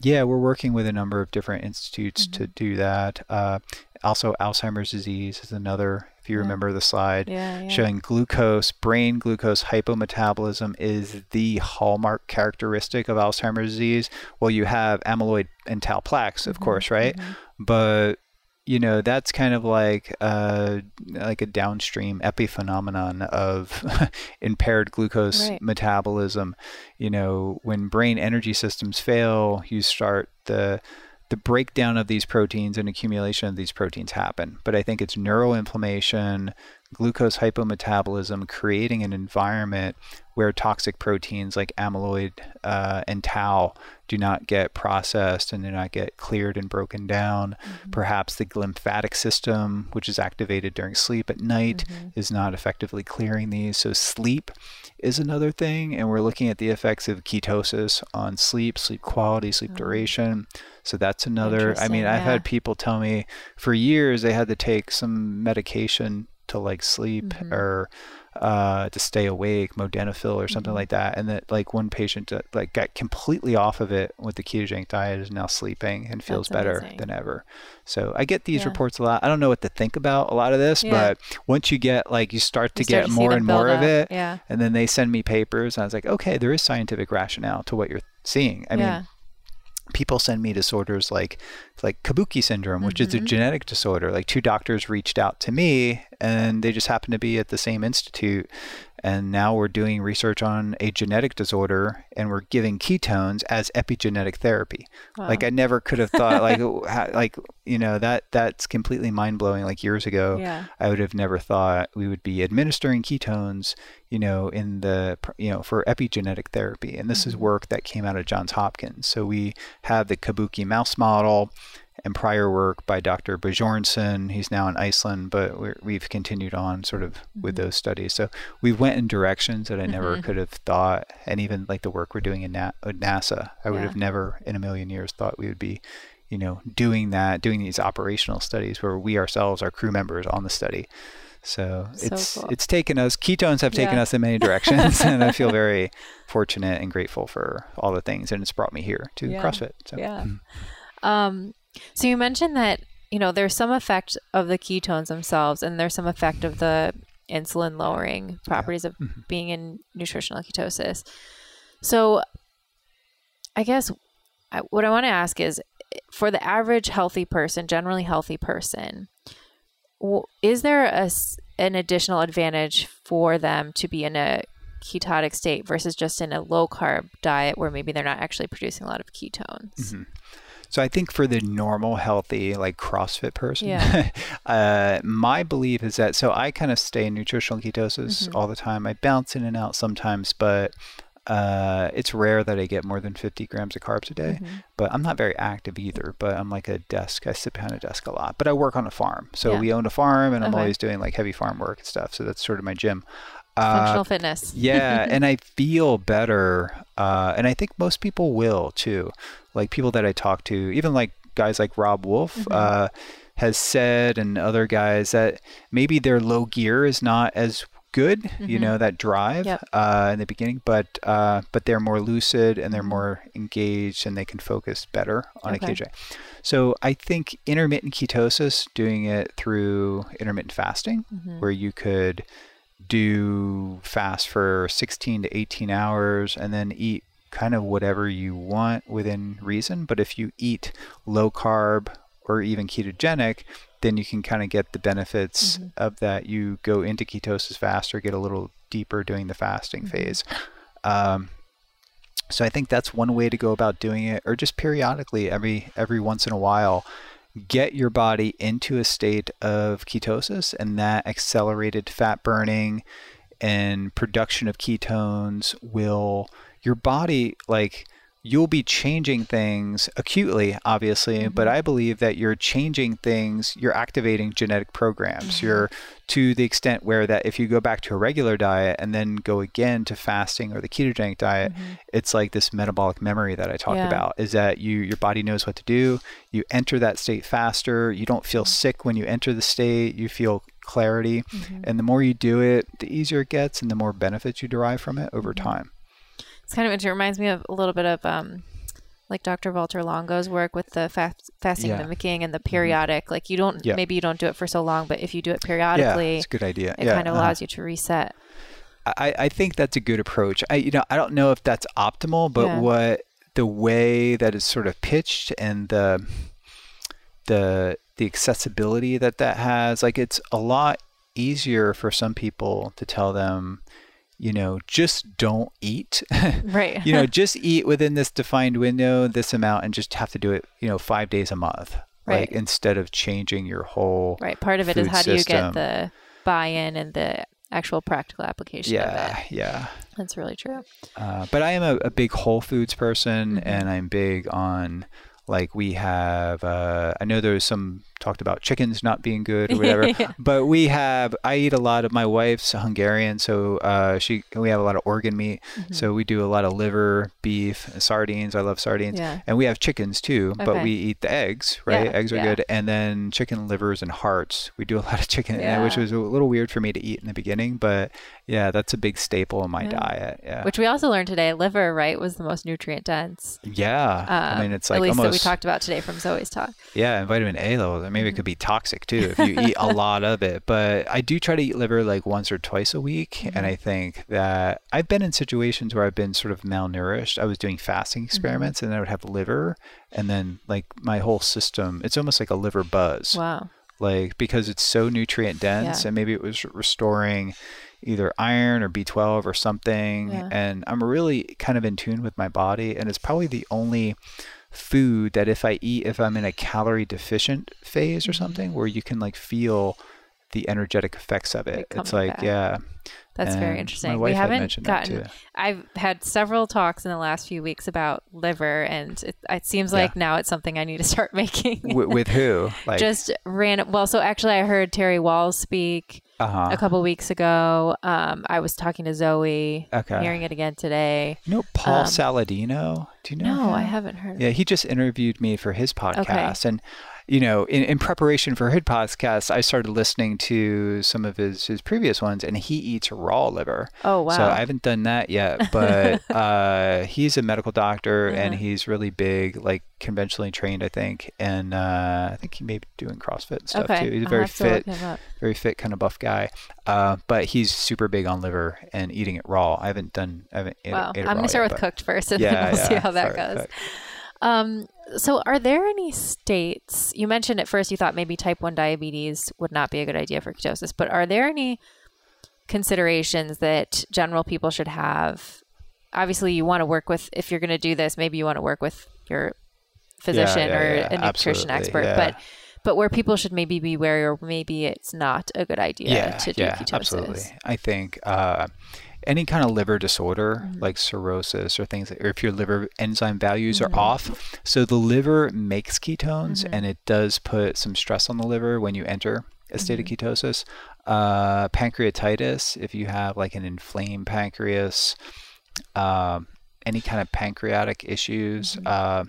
yeah, we're working with a number of different institutes to do that. Uh, also, Alzheimer's disease is another. If you Yeah. remember the slide, Yeah, yeah. showing glucose, brain glucose hypometabolism is the hallmark characteristic of Alzheimer's disease. Well, you have amyloid and tau plaques, of course, right? But you know that's kind of like uh, like a downstream epiphenomenon of impaired glucose Right. metabolism. You know, when brain energy systems fail, you start the the breakdown of these proteins and accumulation of these proteins happen. But I think it's neuroinflammation, glucose hypometabolism, creating an environment where toxic proteins like amyloid uh, and tau do not get processed and do not get cleared and broken down. Mm-hmm. Perhaps the lymphatic system, which is activated during sleep at night, mm-hmm. is not effectively clearing these. So, sleep is another thing. And we're looking at the effects of ketosis on sleep, sleep quality, sleep mm-hmm. duration. So, that's another. I mean, yeah. I've had people tell me for years they had to take some medication to like sleep mm-hmm. or uh, to stay awake, modafinil or something mm-hmm. like that, and that like one patient uh, like got completely off of it with the ketogenic diet is now sleeping and feels That's better amazing. than ever. So I get these yeah. reports a lot. I don't know what to think about a lot of this, yeah. but once you get like you start to you get to more and more up. of it, yeah. and then they send me papers, and I was like, okay, there is scientific rationale to what you're seeing. I mean people send me disorders like like Kabuki syndrome, which mm-hmm. is a mm-hmm. genetic disorder. Like two doctors reached out to me and they just happened to be at the same institute and now we're doing research on a genetic disorder and we're giving ketones as epigenetic therapy. Wow. Like I never could have thought like like you know that that's completely mind-blowing like years ago. Yeah. I would have never thought we would be administering ketones, you know, in the you know for epigenetic therapy. And this mm-hmm. is work that came out of Johns Hopkins. So we have the Kabuki mouse model and prior work by Dr. Bjornsson. He's now in Iceland, but we have continued on sort of mm-hmm. with those studies. So we went in directions that I never mm-hmm. could have thought, and even like the work we're doing in Na- NASA, I would yeah. have never in a million years thought we would be, you know, doing that, doing these operational studies where we ourselves are crew members on the study. So, so it's cool. it's taken us ketones have taken yeah. us in many directions, and I feel very fortunate and grateful for all the things, and it's brought me here to yeah. CrossFit. So. Yeah. Mm. Um, so you mentioned that you know there's some effect of the ketones themselves, and there's some effect of the insulin lowering properties yeah. of mm-hmm. being in nutritional ketosis. So, I guess I, what I want to ask is, for the average healthy person, generally healthy person, is there a, an additional advantage for them to be in a ketotic state versus just in a low carb diet where maybe they're not actually producing a lot of ketones? Mm-hmm. So I think for the normal, healthy, like CrossFit person, yeah. uh, my belief is that so I kind of stay in nutritional ketosis mm-hmm. all the time. I bounce in and out sometimes, but uh, it's rare that I get more than 50 grams of carbs a day. Mm-hmm. But I'm not very active either. But I'm like a desk. I sit behind a desk a lot. But I work on a farm, so yeah. we own a farm, and I'm always doing like heavy farm work and stuff. So that's sort of my gym. Functional uh, fitness. yeah, and I feel better, uh, and I think most people will too. Like people that I talk to, even like guys like Robb Wolf. Mm-hmm. Uh, has said and other guys that maybe their low gear is not as good, mm-hmm. you know, that drive yep. uh, in the beginning, but uh, but they're more lucid and they're mm-hmm. more engaged and they can focus better on okay. a KJ. So I think intermittent ketosis, doing it through intermittent fasting, mm-hmm. where you could do fast for 16 to 18 hours and then eat kind of whatever you want within reason. But if you eat low carb or even ketogenic, then you can kind of get the benefits mm-hmm. of that. You go into ketosis faster, get a little deeper during the fasting mm-hmm. phase. Um, so I think that's one way to go about doing it, or just periodically, every every once in a while, get your body into a state of ketosis and that accelerated fat burning and production of ketones will your body like you'll be changing things acutely, obviously, mm-hmm. but I believe that you're changing things, you're activating genetic programs. Mm-hmm. You're to the extent where that if you go back to a regular diet and then go again to fasting or the ketogenic diet, mm-hmm. it's like this metabolic memory that I talked yeah. about is that you your body knows what to do. You enter that state faster. You don't feel mm-hmm. sick when you enter the state. You feel clarity. Mm-hmm. And the more you do it, the easier it gets and the more benefits you derive from it over mm-hmm. time. It's kind of it reminds me of a little bit of um, like Dr. Walter Longo's work with the fast, fasting yeah. mimicking and the mm-hmm. periodic. Like you don't yeah. maybe you don't do it for so long, but if you do it periodically, yeah, it's a good idea. It yeah. kind of allows uh, you to reset. I, I think that's a good approach. I you know I don't know if that's optimal, but what the way that it's sort of pitched and the the the accessibility that that has, like it's a lot easier for some people to tell them you know, just don't eat. right. you know, just eat within this defined window, this amount, and just have to do it, you know, five days a month. Right. Like instead of changing your whole right. Part of it is how do you get the buy-in and the actual practical application of Yeah, yeah. That's really true. Uh, but I am a, a big Whole Foods person, Mm-hmm. and I'm big on like we have. Uh, I know there's some talked about chickens not being good or whatever, Yeah. but we have. I eat a lot of. My wife's Hungarian, so uh, she we have a lot of organ meat. Mm-hmm. So we do a lot of liver, beef, sardines. I love sardines, Yeah. and we have chickens too. But we eat the eggs, right? Yeah, eggs are good, and then chicken livers and hearts. We do a lot of chicken, which was a little weird for me to eat in the beginning, but yeah, that's a big staple in my Yeah. diet. Yeah. Which we also learned today, liver, right, was the most nutrient dense. Yeah, I uh, mean it's like at least that we talked about today from Zoe's talk. yeah, and vitamin A levels. Maybe it could be toxic too if you eat a lot of it. But I do try to eat liver like once or twice a week, and I think that I've been in situations where I've been sort of malnourished. I was doing fasting experiments, and I would have liver, and then like my whole system, it's almost like a liver buzz Wow. like because it's so nutrient dense Yeah. and maybe it was restoring either iron or B12 or something Yeah. and I'm really kind of in tune with my body and it's probably the only food that if I eat if I'm in a calorie deficient phase or Mm-hmm. something where you can like feel the energetic effects of it. Like it's like back. yeah. That's very interesting. We haven't gotten. too. I've had several talks in the last few weeks about liver, and it, it seems Yeah. like now it's something I need to start making. with, with who? Like Just random. Well, so actually, I heard Terry Wahls speak uh-huh. a couple weeks ago. Um, I was talking to Zoe. Okay. Hearing it again today. You know Paul um, Saladino? Do you know? No, I haven't heard. Yeah, he just interviewed me for his podcast. And, you know, in, in preparation for his podcast, I started listening to some of his, his previous ones, and he eats raw liver. Oh wow. So I haven't done that yet, but uh, he's a medical doctor and Uh-huh. he's really big, like conventionally trained, I think. And uh, I think he may be doing CrossFit and stuff okay. too. He's a very have to look fit, very fit kind of buff guy. Uh, but he's super big on liver and eating it raw. I haven't done, I haven't ate, Wow. ate it I'm gonna start yet, with cooked first, and Yeah, then we'll see how that goes. Um, so, are there any states you mentioned at first you thought maybe type 1 diabetes would not be a good idea for ketosis, but are there any considerations that general people should have? Obviously, you want to work with, if you're going to do this, maybe you want to work with your physician yeah, or yeah, a nutrition absolutely, expert, yeah. but but where people should maybe be wary or maybe it's not a good idea to do yeah, ketosis. absolutely. I think uh, any kind of liver disorder, Mm-hmm. like cirrhosis or things, or if your liver enzyme values Mm-hmm. are off, so the liver makes ketones, and it does put some stress on the liver when you enter a state Mm-hmm. of ketosis. Uh, pancreatitis, if you have like an inflamed pancreas, um, any kind of pancreatic issues. Mm-hmm. Uh,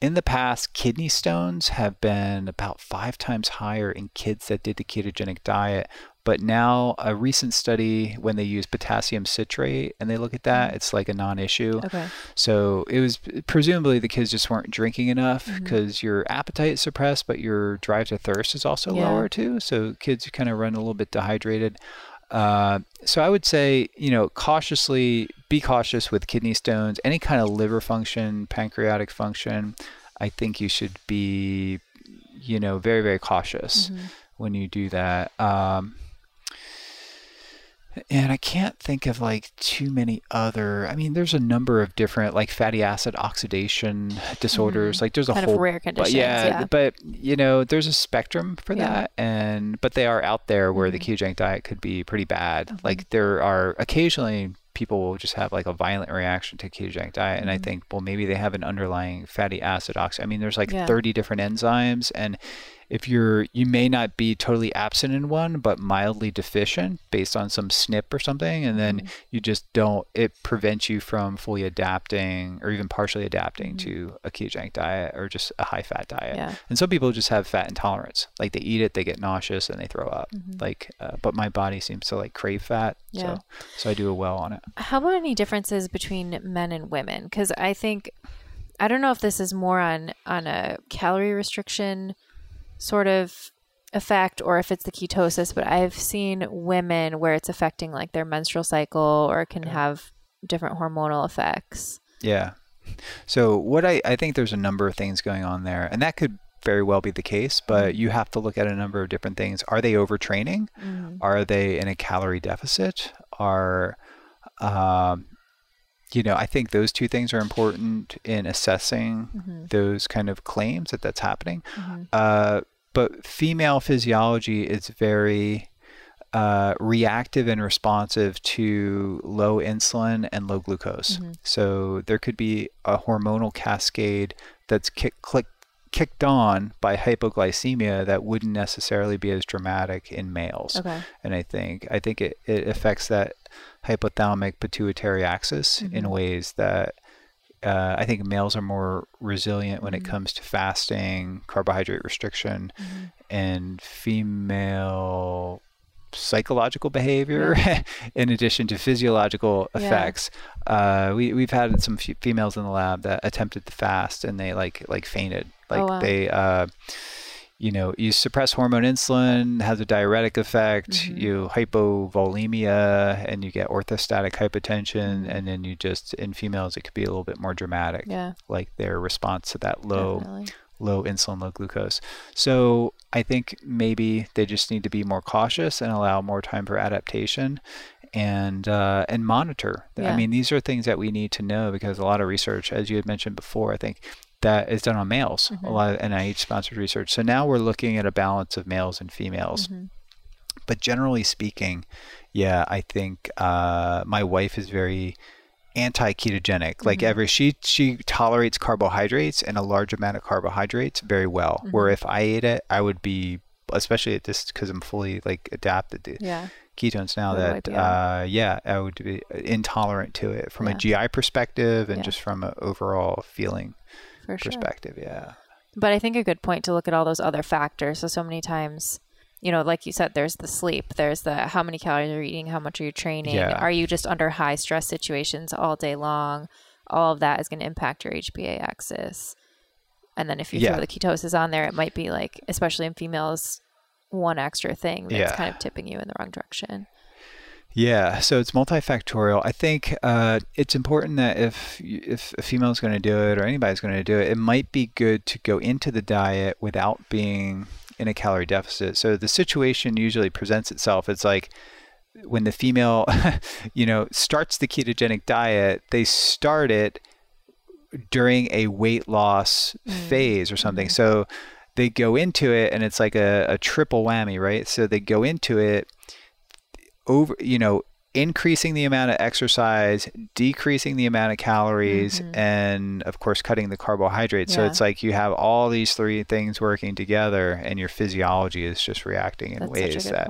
in the past, kidney stones have been about five times higher in kids that did the ketogenic diet. But now, a recent study, when they use potassium citrate and they look at that, it's like a non issue. Okay. So it was presumably the kids just weren't drinking enough Mm-hmm. because your appetite is suppressed, but your drive to thirst is also Yeah. lower too. So kids kind of run a little bit dehydrated. Uh, so I would say, you know, cautiously be cautious with kidney stones, any kind of liver function, pancreatic function. I think you should be, you know, very, very cautious when you do that. Um, and I can't think of like too many other. I mean, there's a number of different like fatty acid oxidation disorders. Like there's a Mm-hmm. Kind of whole rare but conditions, yeah, yeah. but you know, there's a spectrum for Yeah. that, and but they are out there where the Mm-hmm. ketogenic diet could be pretty bad. Like there are occasionally people will just have like a violent reaction to ketogenic diet, and I think well maybe they have an underlying fatty acid oxide. I mean, there's like Yeah. 30 different enzymes, and if you're you may not be totally absent in one but mildly deficient based on some snp or something and then mm-hmm. you just don't it prevents you from fully adapting or even partially adapting mm-hmm. to a ketogenic diet or just a high fat diet. Yeah. and some people just have fat intolerance. Like they eat it they get nauseous and they throw up. Mm-hmm. Like uh, but my body seems to like crave fat Yeah. so so i do well on it. How about any differences between men and women? Because I think I don't know if this is more on on a calorie restriction sort of effect or if it's the ketosis, but I've seen women where it's affecting like their menstrual cycle or it can have different hormonal effects. Yeah. So what I, I think there's a number of things going on there, and that could very well be the case, but you have to look at a number of different things. Are they overtraining? Are they in a calorie deficit? Are um, you know, I think those two things are important in assessing those kind of claims that that's happening. Uh, but female physiology is very uh, reactive and responsive to low insulin and low glucose. Mm-hmm. So there could be a hormonal cascade that's kick, click, kicked on by hypoglycemia that wouldn't necessarily be as dramatic in males. Okay. And I think I think it, it affects that hypothalamic pituitary axis in Mhm. ways that uh, I think males are more resilient when it Mhm. comes to fasting, carbohydrate restriction, Mhm. and female psychological behavior in addition to physiological Yeah. effects uh, we, we've had some f- females in the lab that attempted the fast and they like like fainted like Oh, wow. they uh, you know you suppress hormone insulin has a diuretic effect Mhm. you hypovolemia and you get orthostatic hypotension and then you just in females it could be a little bit more dramatic Yeah. like their response to that low Definitely. low insulin, low glucose. So I think maybe they just need to be more cautious and allow more time for adaptation and uh, and monitor. Yeah. I mean, these are things that we need to know because a lot of research, as you had mentioned before, I think that is done on males. A Mhm. lot of NIH sponsored research. So now we're looking at a balance of males and females. Mhm. But generally speaking, yeah, I think uh, my wife is very anti-ketogenic. Like Mhm. every she she tolerates carbohydrates and a large amount of carbohydrates very well. Where Mhm. if I ate it, I would be especially at this because I'm fully like adapted to Yeah. ketones now that wipe you out. uh, yeah I would be intolerant to it from Yeah. a GI perspective and Yeah. just from an overall feeling For sure. perspective. Yeah. But I think a good point to look at all those other factors. So so many times, you know, like you said, there's the sleep, there's the how many calories are you eating, how much are you training, Yeah. are you just under high stress situations all day long? All of that is going to impact your HPA axis. And then if you Yeah. throw the ketosis on there, it might be like, especially in females, one extra thing that's Yeah. kind of tipping you in the wrong direction. Yeah, so it's multifactorial. I think uh, it's important that if if a female is going to do it or anybody's going to do it, it might be good to go into the diet without being in a calorie deficit. So the situation usually presents itself. It's like when the female, you know, starts the ketogenic diet, they start it during a weight loss Mm. phase or something. Mhm. So they go into it and it's like a, a triple whammy, right? So they go into it over, you know, increasing the amount of exercise, decreasing the amount of calories, Mhm. and of course cutting the carbohydrates. So it's like you have all these three things working together, and your physiology is just reacting in That's ways such a good that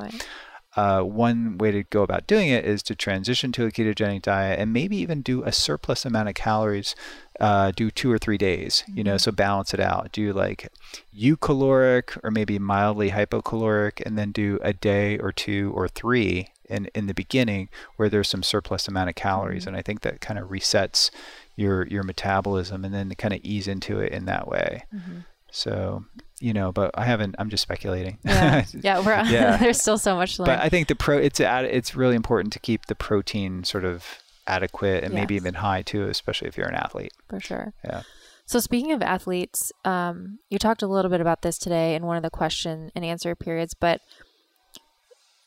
uh, one way to go about doing it is to transition to a ketogenic diet and maybe even do a surplus amount of calories. Uh, do two or three days, you know, Mhm. so balance it out. Do like eucaloric or maybe mildly hypocaloric, and then do a day or two or three in in the beginning where there's some surplus amount of calories, Mhm. and I think that kind of resets your your metabolism, and then kind of ease into it in that way. Mhm. So you know, but I haven't. I'm just speculating. Yeah, yeah, we're Yeah. there's still so much learn. But I think the pro it's it's really important to keep the protein sort of adequate and maybe even high too, especially if you're an athlete. for sure. Yeah. So speaking of athletes, um, you talked a little bit about this today in one of the question and answer periods, but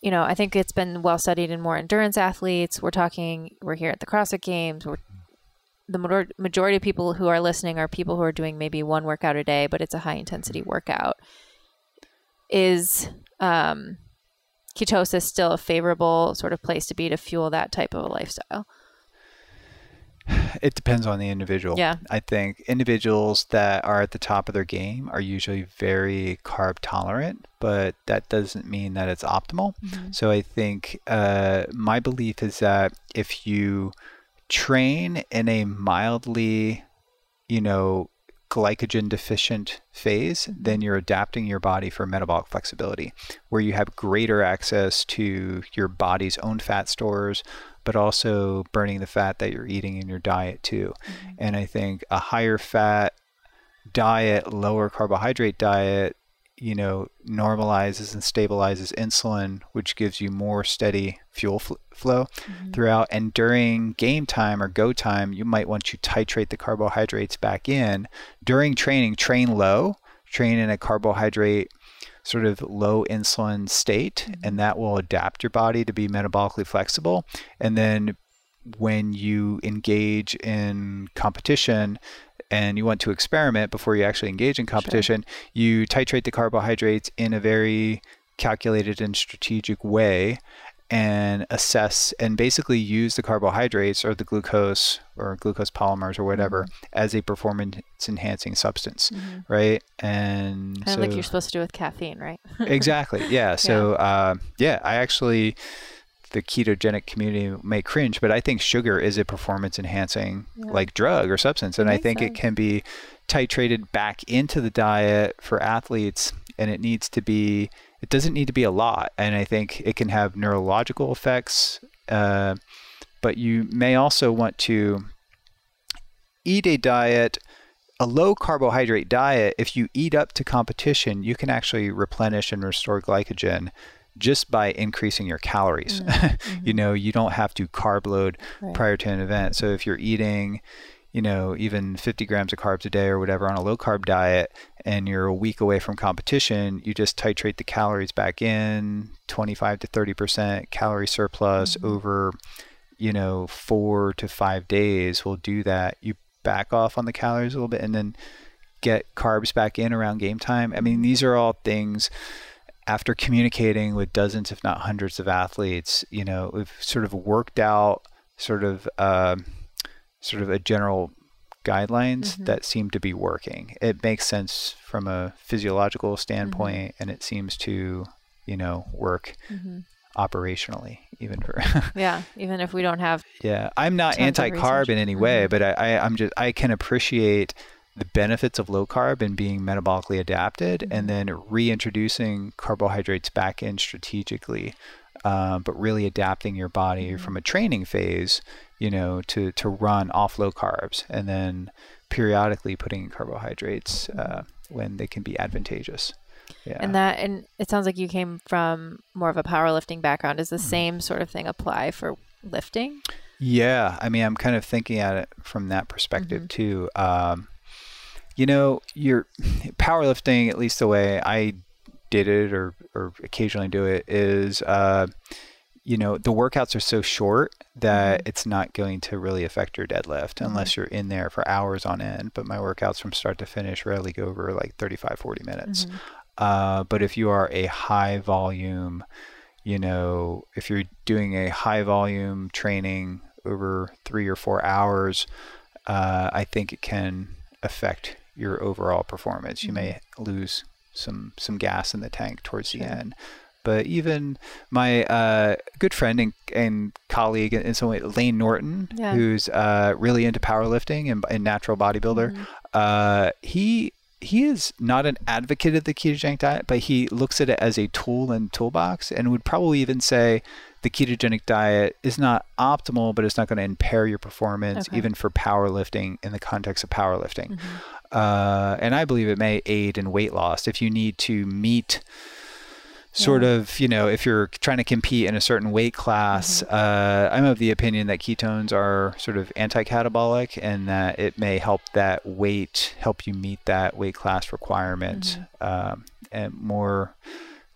you know, I think it's been well studied in more endurance athletes. We're talking, we're here at the CrossFit Games. We're the majority of people who are listening are people who are doing maybe one workout a day, but it's a high intensity workout. Is um, ketosis still a favorable sort of place to be to fuel that type of a lifestyle? It depends on the individual. Yeah. I think individuals that are at the top of their game are usually very carb tolerant, but that doesn't mean that it's optimal. So I think uh, my belief is that if you train in a mildly, you know, glycogen deficient phase, then you're adapting your body for metabolic flexibility, where you have greater access to your body's own fat stores, but also burning the fat that you're eating in your diet too. Mm-hmm. And I think a higher fat diet, lower carbohydrate diet, you know, normalizes and stabilizes insulin, which gives you more steady fuel fl- flow mm-hmm. throughout. And during game time or go time, you might want to titrate the carbohydrates back in. During training, train low, train in a carbohydrate sort of low insulin state, mm-hmm. and that will adapt your body to be metabolically flexible. And then when you engage in competition and you want to experiment before you actually engage in competition, you titrate the carbohydrates in a very calculated and strategic way and assess and basically use the carbohydrates or the glucose or glucose polymers or whatever mm-hmm. as a performance enhancing substance, mm-hmm. right? And kind so, of like you're supposed to do with caffeine, right? exactly. Yeah. So yeah. Uh, yeah, I actually the ketogenic community may cringe, but I think sugar is a performance enhancing yeah. like drug or substance, and I think sense. it can be titrated back into the diet for athletes, and it needs to be it doesn't need to be a lot. And I think it can have neurological effects. Uh, but you may also want to eat a diet, a low carbohydrate diet. If you eat up to competition, you can actually replenish and restore glycogen just by increasing your calories. Mm-hmm. you know, you don't have to carb load right. prior to an event. So if you're eating, you know, even 50 grams of carbs a day or whatever on a low carb diet, and you're a week away from competition, you just titrate the calories back in 25 to 30% calorie surplus mm-hmm. over, you know, four to five days We'll do that. You back off on the calories a little bit and then get carbs back in around game time. I mean, these are all things after communicating with dozens, if not hundreds of athletes, you know, we've sort of worked out sort of, uh, sort of a general guidelines mm-hmm. that seem to be working. It makes sense from a physiological standpoint, mm-hmm. and it seems to, you know, work mm-hmm. operationally, even for. yeah, even if we don't have. Yeah, I'm not anti-carb in any way, mm-hmm. but I, I, I'm just I can appreciate the benefits of low carb and being metabolically adapted, mm-hmm. and then reintroducing carbohydrates back in strategically. Um, but really adapting your body mm-hmm. from a training phase you know, to, to run off low carbs and then periodically putting in carbohydrates uh, when they can be advantageous. Yeah. And that, and it sounds like you came from more of a powerlifting background. Does the mm-hmm. same sort of thing apply for lifting? Yeah. I mean, I'm kind of thinking at it from that perspective mm-hmm. too. Um, you know, your powerlifting, at least the way I did it or, or occasionally do it, is, uh, you know, the workouts are so short that mm-hmm. it's not going to really affect your deadlift mm-hmm. unless you're in there for hours on end. But my workouts from start to finish rarely go over like 35, 40 minutes. Mm-hmm. Uh, but if you are a high volume, you know, if you're doing a high volume training over three or four hours, uh, I think it can affect your overall performance. You may mm-hmm. lose some some gas in the tank towards sure. the end but even my uh, good friend and, and colleague in some way, Layne Norton, yeah. who's uh, really into powerlifting and, and natural bodybuilder, mm-hmm. uh, he he is not an advocate of the ketogenic diet, but he looks at it as a tool and toolbox, and would probably even say the ketogenic diet is not optimal, but it's not going to impair your performance, okay. even for powerlifting in the context of powerlifting. Mm-hmm. Uh, and I believe it may aid in weight loss if you need to meet sort yeah. of, you know, if you're trying to compete in a certain weight class, mm-hmm. uh, I'm of the opinion that ketones are sort of anti-catabolic and that it may help that weight, help you meet that weight class requirement mm-hmm. um, and more,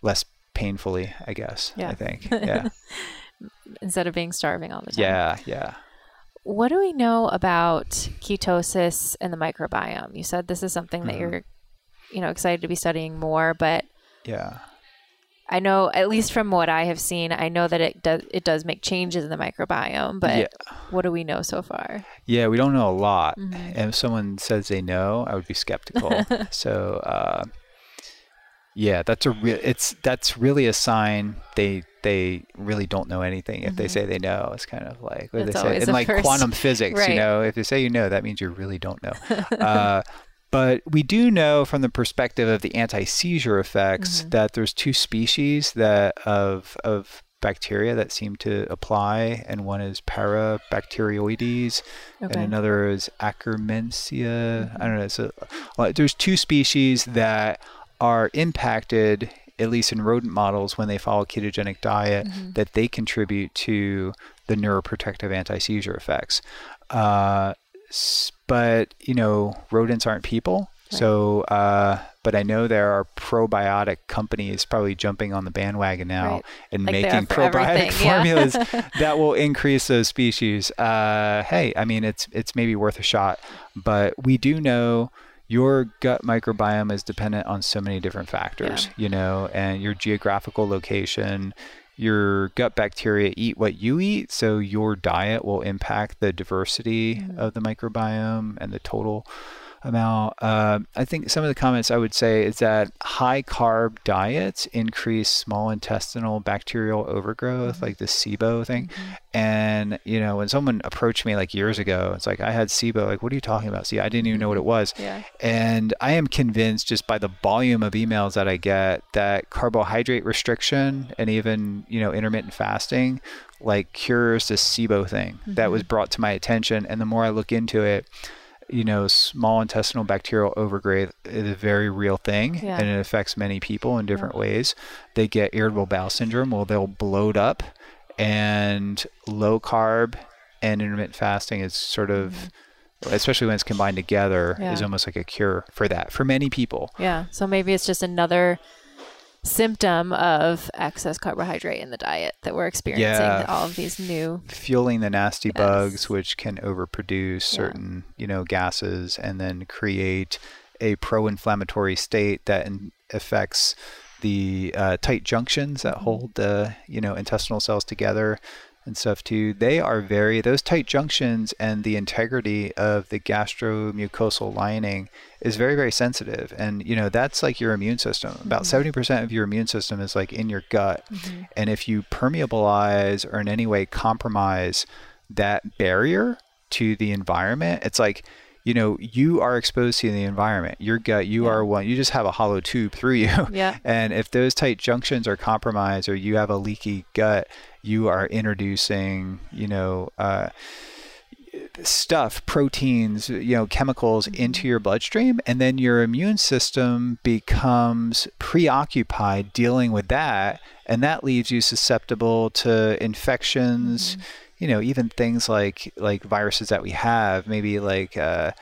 less painfully, I guess, yeah. I think. Yeah. Instead of being starving all the time. Yeah, yeah. What do we know about ketosis and the microbiome? You said this is something that mm-hmm. you're, you know, excited to be studying more, but yeah I know, at least from what I have seen, I know that it does it does make changes in the microbiome. But yeah. what do we know so far? Yeah, we don't know a lot. Mm-hmm. And if someone says they know, I would be skeptical. so, uh, yeah, that's a real. It's that's really a sign they they really don't know anything. If mm-hmm. they say they know, it's kind of like what they say in like first. quantum physics. Right. You know, if they say you know, that means you really don't know. uh, but we do know from the perspective of the anti-seizure effects mm-hmm. that there's two species that of of bacteria that seem to apply, and one is Parabacteroides, okay. and another is Akkermansia. Mm-hmm. I don't know. So well, there's two species that are impacted, at least in rodent models, when they follow ketogenic diet, mm-hmm. that they contribute to the neuroprotective anti-seizure effects. Uh, but you know, rodents aren't people. Right. So, uh, but I know there are probiotic companies probably jumping on the bandwagon now right. and like making probiotic formulas yeah. that will increase those species. Uh, hey, I mean, it's it's maybe worth a shot, but we do know, your gut microbiome is dependent on so many different factors, Yeah. you know, and your geographical location, your gut bacteria eat what you eat, so your diet will impact the diversity Mm-hmm. of the microbiome and the total amount. Uh, I think some of the comments I would say is that high carb diets increase small intestinal bacterial overgrowth, Mm-hmm. like the SIBO thing. And you know, when someone approached me like years ago, it's like I had SIBO. Like, what are you talking about? See, I didn't even know what it was. Yeah. And I am convinced just by the volume of emails that I get that carbohydrate restriction and even, you know, intermittent fasting like cures this SIBO thing that was brought to my attention. And the more I look into it, you know, small intestinal bacterial overgrowth is a very real thing Yeah. and it affects many people in different ways. They get irritable bowel syndrome, well, they'll bloat up, and low carb and intermittent fasting is sort of, especially when it's combined together, Mm-hmm. Yeah. is almost like a cure for that for many people. Yeah. So maybe it's just another symptom of excess carbohydrate in the diet that we're experiencing Yeah. all of these new fueling the nasty Yes. bugs which can overproduce certain you know gases and then create a pro-inflammatory state that in- affects the uh, tight junctions that hold the you know intestinal cells together and stuff too they are very those tight junctions and the integrity of the gastromucosal lining is very very sensitive. And you know that's like your immune system. About mm-hmm. 70% of your immune system is like in your gut. Mm-hmm. And if you permeabilize or in any way compromise that barrier to the environment it's like you know you are exposed to the environment your gut you Yeah. are one you just have a hollow tube through you Yeah. and if those tight junctions are compromised or you have a leaky gut you are introducing you know uh, stuff, proteins, you know, chemicals into your bloodstream, and then your immune system becomes preoccupied dealing with that, and that leaves you susceptible to infections. You know, even things like like viruses that we have, maybe like. Uh,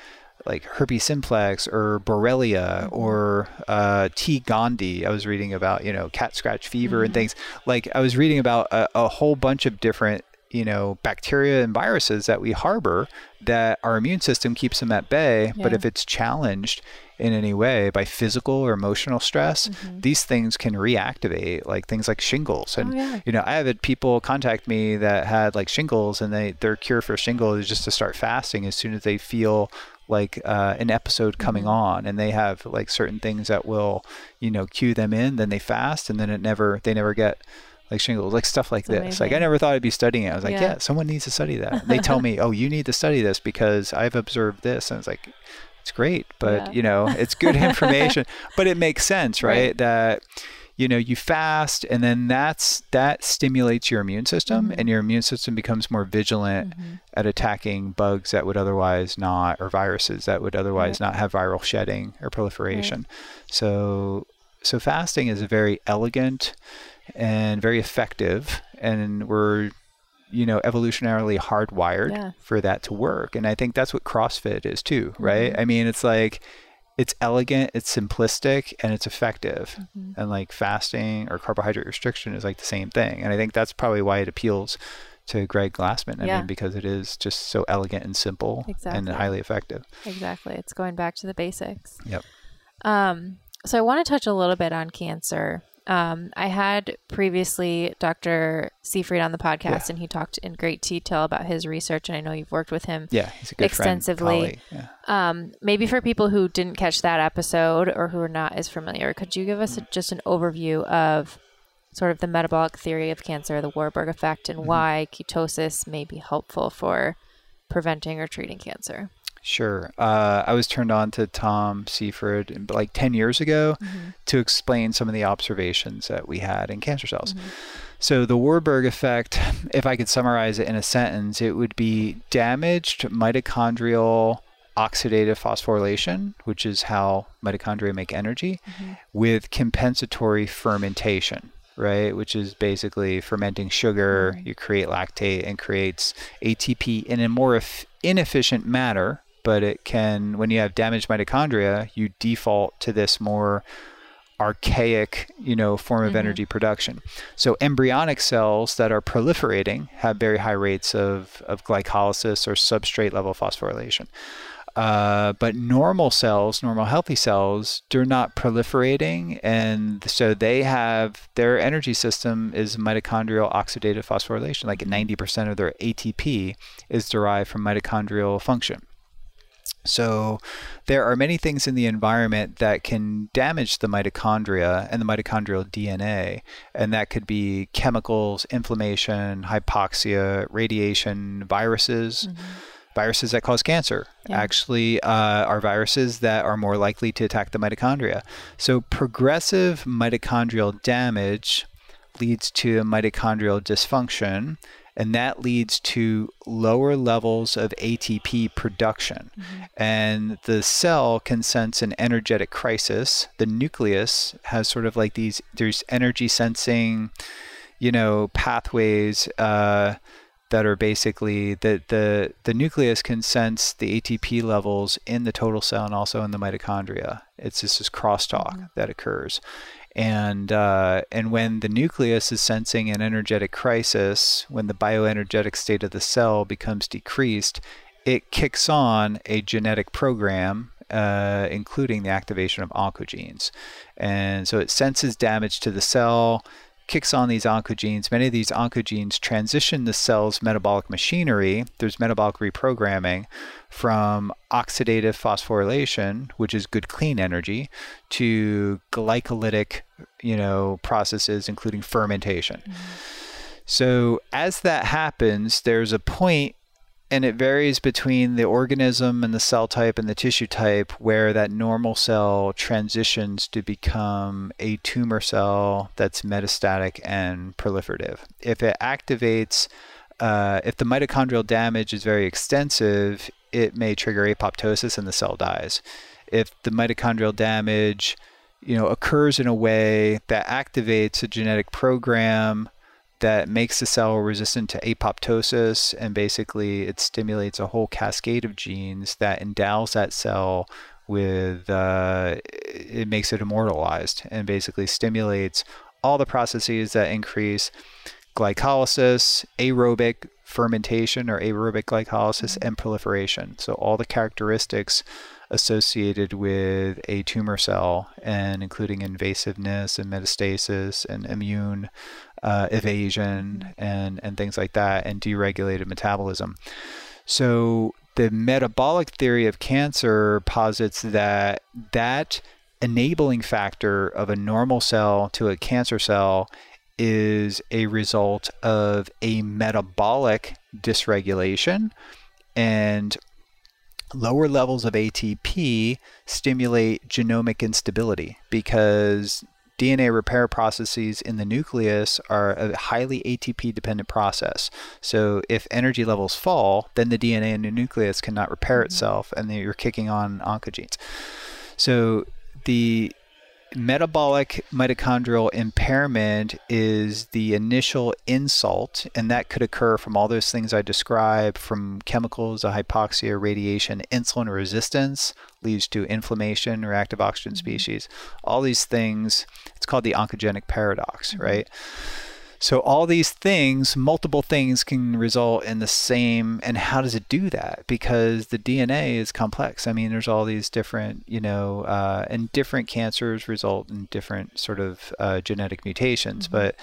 like herpes simplex or Borrelia or uh, T. gondii. I was reading about, you know, cat scratch fever and things. Like I was reading about a, a whole bunch of different, you know, bacteria and viruses that we harbor that our immune system keeps them at bay. But if it's challenged in any way by physical or emotional stress, these things can reactivate, like things like shingles. And Oh, yeah. you know, I have had people contact me that had like shingles, and they their cure for shingles is just to start fasting as soon as they feel like uh, an episode coming Mm-hmm. on, and they have like certain things that will, you know, cue them in. Then they fast, and then it never they never get like shingles, like stuff like That's this. Like I never thought I'd be studying it. I was like, Yeah. yeah, someone needs to study that. They tell me, oh, you need to study this because I've observed this, and it's like. It's great, but Yeah. you know, it's good information, but it makes sense, right? Right. That you know, you fast and then that's that stimulates your immune system Mm-hmm. and your immune system becomes more vigilant at attacking bugs that would otherwise not or viruses that would otherwise Right. not have viral shedding or proliferation. So so fasting is a very elegant and very effective and we're you know evolutionarily hardwired Yeah. for that to work and i think that's what crossfit is too right Mm-hmm. i mean it's like it's elegant it's simplistic and it's effective Mm-hmm. and like fasting or carbohydrate restriction is like the same thing and i think that's probably why it appeals to greg glassman i Yeah. mean because it is just so elegant and simple and highly effective exactly. It's going back to the basics. yep Um, so I want to touch a little bit on cancer. Um, I had previously Dr. Seyfried on the podcast, Yeah. and he talked in great detail about his research, and I know you've worked with him. yeah he's a good Extensively. friend, yeah. Um, maybe for people who didn't catch that episode or who are not as familiar, could you give us a, just an overview of sort of the metabolic theory of cancer, the Warburg effect, and why ketosis may be helpful for preventing or treating cancer? Sure. Uh, I was turned on to Tom Seyfried uh, like 10 years ago mm-hmm. to explain some of the observations that we had in cancer cells. Mm-hmm. So, the Warburg effect, if I could summarize it in a sentence, it would be damaged mitochondrial oxidative phosphorylation, which is how mitochondria make energy, mm-hmm. with compensatory fermentation. Right, which is basically fermenting sugar. You create lactate and creates ATP in a more eff- inefficient manner, but it can, when you have damaged mitochondria, you default to this more archaic, you know, form of energy production. So embryonic cells that are proliferating have very high rates of, of glycolysis or substrate level phosphorylation. uh, but normal cells, normal healthy cells, they're not proliferating, and so they have their energy system is mitochondrial oxidative phosphorylation. Like 90% of their ATP is derived from mitochondrial function. So, there are many things in the environment that can damage the mitochondria and the mitochondrial DNA, and that could be chemicals, inflammation, hypoxia, radiation, viruses. Mm-hmm. Viruses that cause cancer yeah. actually uh, are viruses that are more likely to attack the mitochondria. So, progressive mitochondrial damage leads to mitochondrial dysfunction, and that leads to lower levels of ATP production. Mm-hmm. And the cell can sense an energetic crisis. The nucleus has sort of like these, there's energy sensing, you know, pathways. Uh, that are basically the, the the nucleus can sense the ATP levels in the total cell and also in the mitochondria. It's just this crosstalk mm-hmm. that occurs, and uh, and when the nucleus is sensing an energetic crisis, when the bioenergetic state of the cell becomes decreased, it kicks on a genetic program, uh, including the activation of oncogenes, and so it senses damage to the cell kicks on these oncogenes. Many of these oncogenes transition the cell's metabolic machinery. There's metabolic reprogramming from oxidative phosphorylation, which is good clean energy, to glycolytic, you know, processes including fermentation. Mm-hmm. So as that happens, there's a point and it varies between the organism and the cell type and the tissue type where that normal cell transitions to become a tumor cell that's metastatic and proliferative. If it activates, uh, if the mitochondrial damage is very extensive, it may trigger apoptosis and the cell dies. If the mitochondrial damage you know occurs in a way that activates a genetic program that makes the cell resistant to apoptosis and basically it stimulates a whole cascade of genes that endows that cell with uh, it makes it immortalized and basically stimulates all the processes that increase glycolysis aerobic fermentation or aerobic glycolysis and proliferation. So all the characteristics associated with a tumor cell and including invasiveness and metastasis and immune uh, evasion and, and things like that, and deregulated metabolism. So the metabolic theory of cancer posits that that enabling factor of a normal cell to a cancer cell is a result of a metabolic dysregulation and lower levels of ATP stimulate genomic instability because DNA repair processes in the nucleus are a highly ATP dependent process. So if energy levels fall, then the DNA in the nucleus cannot repair mm-hmm. itself and you're kicking on oncogenes. So the metabolic mitochondrial impairment is the initial insult, and that could occur from all those things I described from chemicals, a hypoxia, radiation, insulin resistance leads to inflammation, reactive oxygen mm-hmm. species. All these things, it's called the oncogenic paradox, mm-hmm. So all these things, multiple things can result in the same. And how does it do that? Because the DNA is complex. I mean, there's all these different, you know, uh, and different cancers result in different sort of uh, genetic mutations. Mm-hmm. But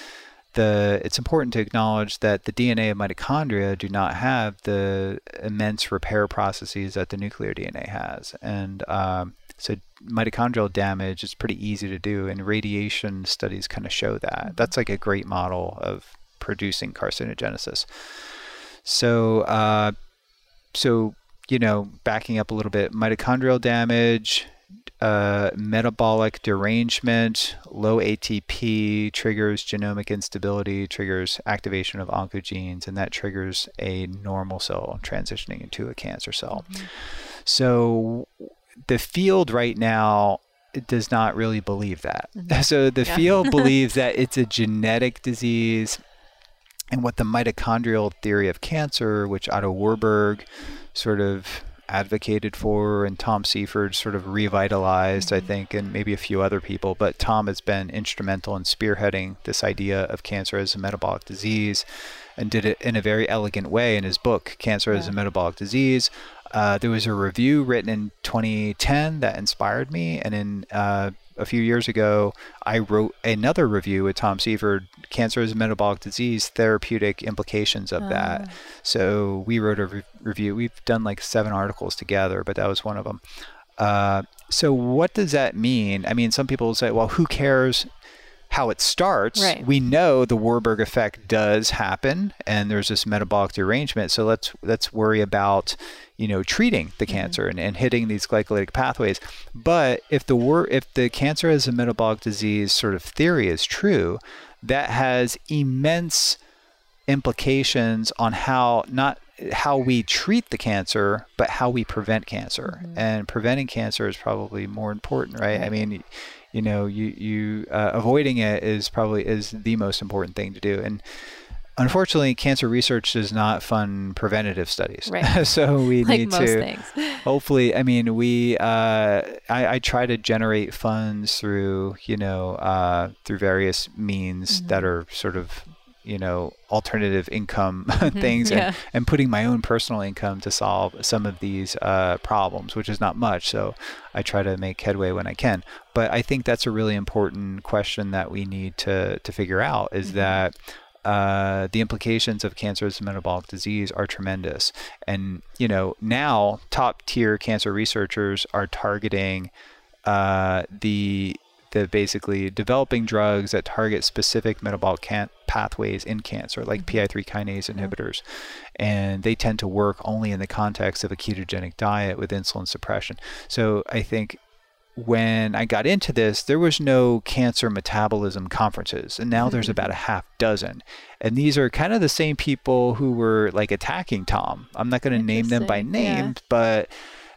the it's important to acknowledge that the DNA of mitochondria do not have the immense repair processes that the nuclear DNA has, and um, so mitochondrial damage is pretty easy to do, and radiation studies kind of show that. Mm-hmm. That's like a great model of producing carcinogenesis. So, uh, so you know, backing up a little bit, mitochondrial damage, uh, metabolic derangement, low ATP triggers genomic instability, triggers activation of oncogenes, and that triggers a normal cell transitioning into a cancer cell. Mm-hmm. So the field right now does not really believe that. Mm-hmm. So the yeah. field believes that it's a genetic disease. And what the mitochondrial theory of cancer, which Otto Warburg sort of advocated for and Tom Seyfried sort of revitalized, mm-hmm. I think, and maybe a few other people. But Tom has been instrumental in spearheading this idea of cancer as a metabolic disease and did it in a very elegant way in his book, Cancer yeah. as a Metabolic Disease uh, there was a review written in 2010 that inspired me, and in uh, a few years ago, I wrote another review with Tom Seyfried, Cancer as a Metabolic Disease, Therapeutic Implications of that. Ah. So we wrote a re- review. We've done like seven articles together, but that was one of them. Uh, so what does that mean? I mean, some people say, well, who cares how it starts? Right. We know the Warburg effect does happen, and there's this metabolic derangement. So let's let's worry about you know treating the cancer and, and hitting these glycolytic pathways. But if the wor- if the cancer as a metabolic disease sort of theory is true, that has immense implications on how not how we treat the cancer, but how we prevent cancer. And preventing cancer is probably more important, right? I mean, you know, you you uh, avoiding it is probably is the most important thing to do. And unfortunately, cancer research does not fund preventative studies. Right. so we like need most to things. hopefully i mean we uh, I, I try to generate funds through you know uh, through various means Mm-hmm. that are sort of you know alternative income things yeah. and, and putting my own personal income to solve some of these uh, problems which is not much so i try to make headway when i can but i think that's a really important question that we need to to figure out is Mm-hmm. that uh, the implications of cancer as a metabolic disease are tremendous. And, you know, now top tier cancer researchers are targeting uh, the the basically developing drugs that target specific metabolic can- pathways in cancer, like PI3 kinase inhibitors. And they tend to work only in the context of a ketogenic diet with insulin suppression. So I think when I got into this, there was no cancer metabolism conferences, and now there's mm-hmm. about a half dozen. And these are kind of the same people who were like attacking Tom. I'm not going to name them by Interesting, yeah. name, but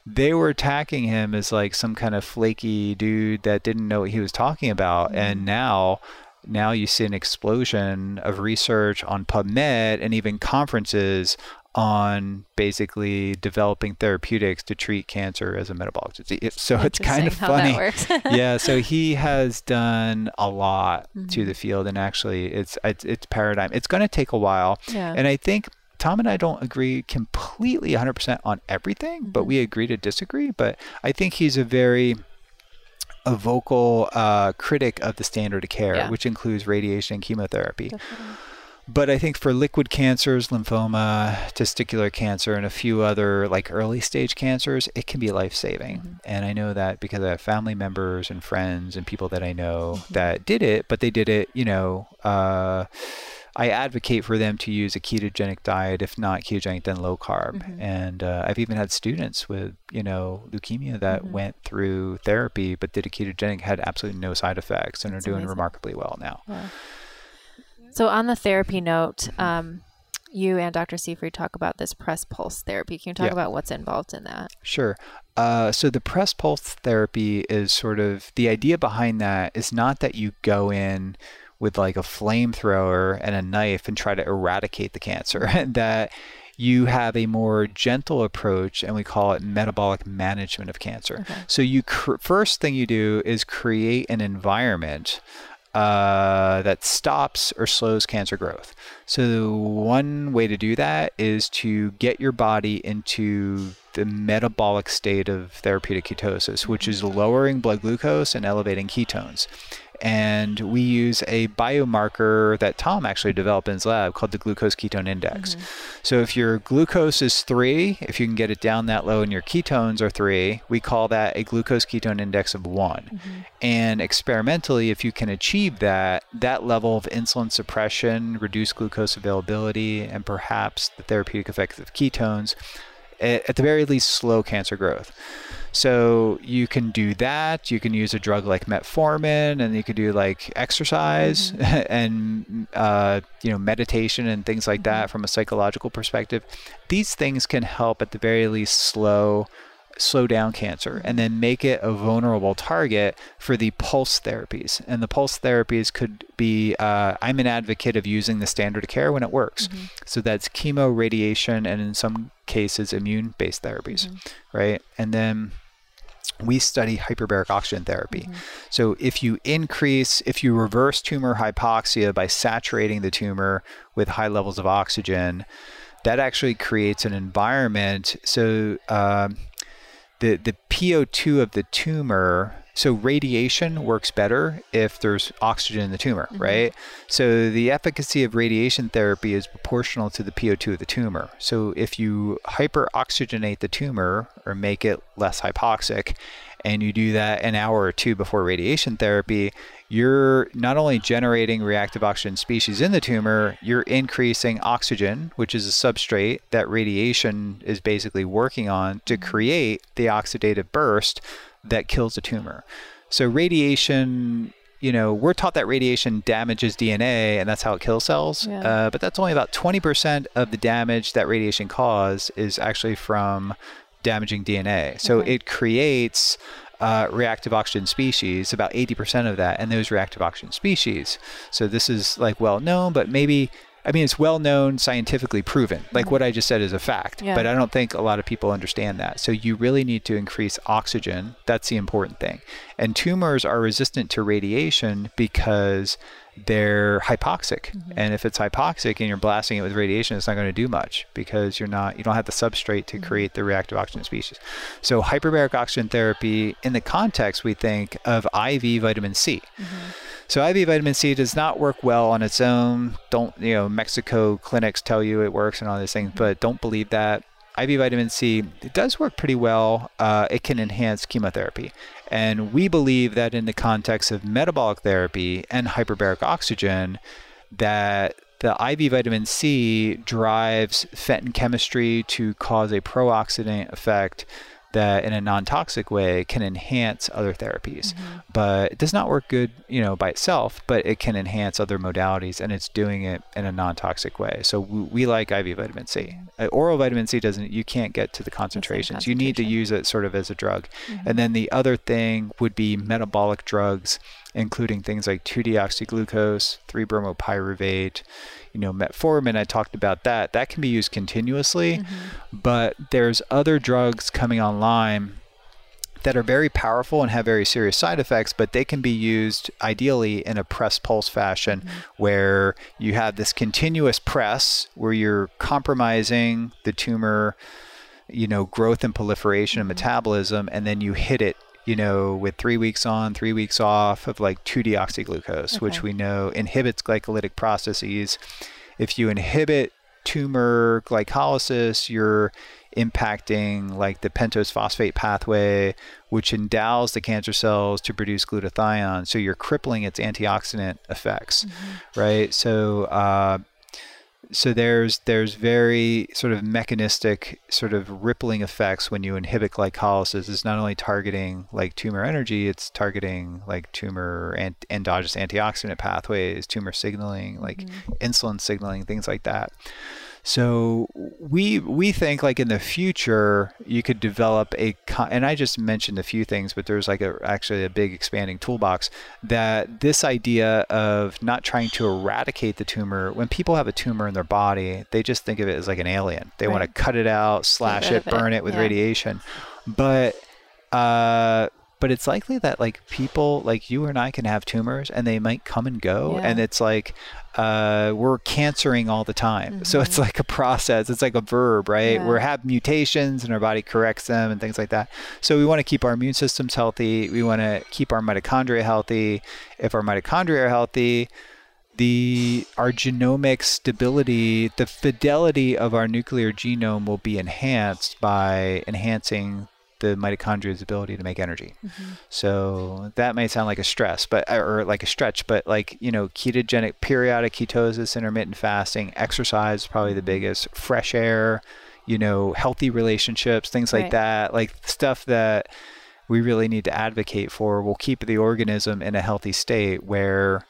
they were attacking him as like some kind of flaky dude that didn't know what he was talking about. And mm-hmm. now now you see an explosion of research on PubMed and even conferences on basically developing therapeutics to treat cancer as a metabolic disease. So it's kind of Interesting how that funny. yeah, so he has done a lot to Mm-hmm. the field, and actually, it's it's, it's paradigm. It's going to take a while, Yeah. and I think Tom and I don't agree completely 100% on everything, but Mm-hmm. we agree to disagree. But I think he's a very a vocal uh, critic of the standard of care, Yeah. which includes radiation and chemotherapy. But I think for liquid cancers, lymphoma, testicular cancer, and a few other like early stage cancers, it can be life saving. And I know that because I have family members and friends and people that I know that did it, but they did it, you know, uh, I advocate for them to use a ketogenic diet, if not ketogenic, then low carb. And uh, I've even had students with, you know, leukemia that went through therapy but did a ketogenic, had absolutely no side effects, and That's are doing amazing. remarkably well now. So on the therapy note, um, you and Dr. Seyfried talk about this press pulse therapy. Can you talk Yeah. about what's involved in that? Sure. Uh, so the press pulse therapy is sort of the idea behind that is not that you go in with like a flamethrower and a knife and try to eradicate the cancer. that you have a more gentle approach, and we call it metabolic management of cancer. So you cr- first thing you do is create an environment uh, that stops or slows cancer growth. So, one way to do that is to get your body into the metabolic state of therapeutic ketosis, which is lowering blood glucose and elevating ketones. And we use a biomarker that Tom actually developed in his lab called the glucose ketone index. Mm-hmm. So, if your glucose is three, if you can get it down that low and your ketones are three, we call that a glucose ketone index of one. Mm-hmm. And experimentally, if you can achieve that, that level of insulin suppression, reduced glucose availability, and perhaps the therapeutic effects of ketones, at, at the very least, slow cancer growth. So you can do that. You can use a drug like metformin, and you could do like exercise and uh, you know meditation and things like that from a psychological perspective. These things can help at the very least slow slow down cancer and then make it a vulnerable target for the pulse therapies. And the pulse therapies could be uh, I'm an advocate of using the standard of care when it works. So that's chemo, radiation, and in some cases, immune based therapies, right? And then we study hyperbaric oxygen therapy. So if you increase, if you reverse tumor hypoxia by saturating the tumor with high levels of oxygen, that actually creates an environment. So um, the the PO2 of the tumor so radiation works better if there's oxygen in the tumor, mm-hmm. right? So the efficacy of radiation therapy is proportional to the PO2 of the tumor. So if you hyperoxygenate the tumor or make it less hypoxic, and you do that an hour or two before radiation therapy, you're not only generating reactive oxygen species in the tumor, you're increasing oxygen, which is a substrate that radiation is basically working on to mm-hmm. create the oxidative burst that kills a tumor. So radiation, you know, we're taught that radiation damages DNA and that's how it kills cells. Yeah. Uh, but that's only about 20% of the damage that radiation causes is actually from damaging DNA. So okay. it creates uh, reactive oxygen species, about 80% of that, and those reactive oxygen species. So this is like well known, but maybe I mean, it's well known, scientifically proven. Like what I just said is a fact, yeah. but I don't think a lot of people understand that. So you really need to increase oxygen. That's the important thing. And tumors are resistant to radiation because they're hypoxic. Mm-hmm. And if it's hypoxic and you're blasting it with radiation, it's not going to do much because you're not you don't have the substrate to mm-hmm. create the reactive oxygen species. So hyperbaric oxygen therapy in the context we think of IV vitamin C. Mm-hmm. So IV vitamin C does not work well on its own. Don't you know Mexico clinics tell you it works and all these things, but don't believe that. IV vitamin C it does work pretty well. Uh, it can enhance chemotherapy, and we believe that in the context of metabolic therapy and hyperbaric oxygen, that the IV vitamin C drives Fenton chemistry to cause a pro-oxidant effect that in a non-toxic way can enhance other therapies mm-hmm. but it does not work good you know by itself but it can enhance other modalities and it's doing it in a non-toxic way so we, we like iv vitamin c uh, oral vitamin c doesn't you can't get to the concentrations concentration. you need to use it sort of as a drug mm-hmm. and then the other thing would be metabolic drugs including things like 2-deoxyglucose 3-bromopyruvate you know, metformin, I talked about that. That can be used continuously, mm-hmm. but there's other drugs coming online that are very powerful and have very serious side effects, but they can be used ideally in a press pulse fashion mm-hmm. where you have this continuous press where you're compromising the tumor, you know, growth and proliferation mm-hmm. and metabolism, and then you hit it you know, with three weeks on, three weeks off of like 2 deoxyglucose, okay. which we know inhibits glycolytic processes. If you inhibit tumor glycolysis, you're impacting like the pentose phosphate pathway, which endows the cancer cells to produce glutathione. So you're crippling its antioxidant effects, mm-hmm. right? So, uh, so there's there's very sort of mechanistic sort of rippling effects when you inhibit glycolysis. It's not only targeting like tumor energy, it's targeting like tumor and endogenous antioxidant pathways, tumor signaling, like mm-hmm. insulin signaling, things like that. So we we think like in the future you could develop a and I just mentioned a few things, but there's like a actually a big expanding toolbox that this idea of not trying to eradicate the tumor. When people have a tumor in their body, they just think of it as like an alien. They right. want to cut it out, slash it, burn it, it with yeah. radiation, but. Uh, but it's likely that like people like you and I can have tumors and they might come and go yeah. and it's like uh, we're cancering all the time mm-hmm. so it's mm-hmm. like a process it's like a verb right yeah. we have mutations and our body corrects them and things like that so we want to keep our immune systems healthy we want to keep our mitochondria healthy if our mitochondria are healthy the our genomic stability, the fidelity of our nuclear genome will be enhanced by enhancing the mitochondria's ability to make energy. Mm-hmm. So that may sound like a stress, but or like a stretch, but like you know, ketogenic periodic ketosis, intermittent fasting, exercise probably the mm-hmm. biggest, fresh air, you know, healthy relationships, things like right. that, like stuff that we really need to advocate for will keep the organism in a healthy state where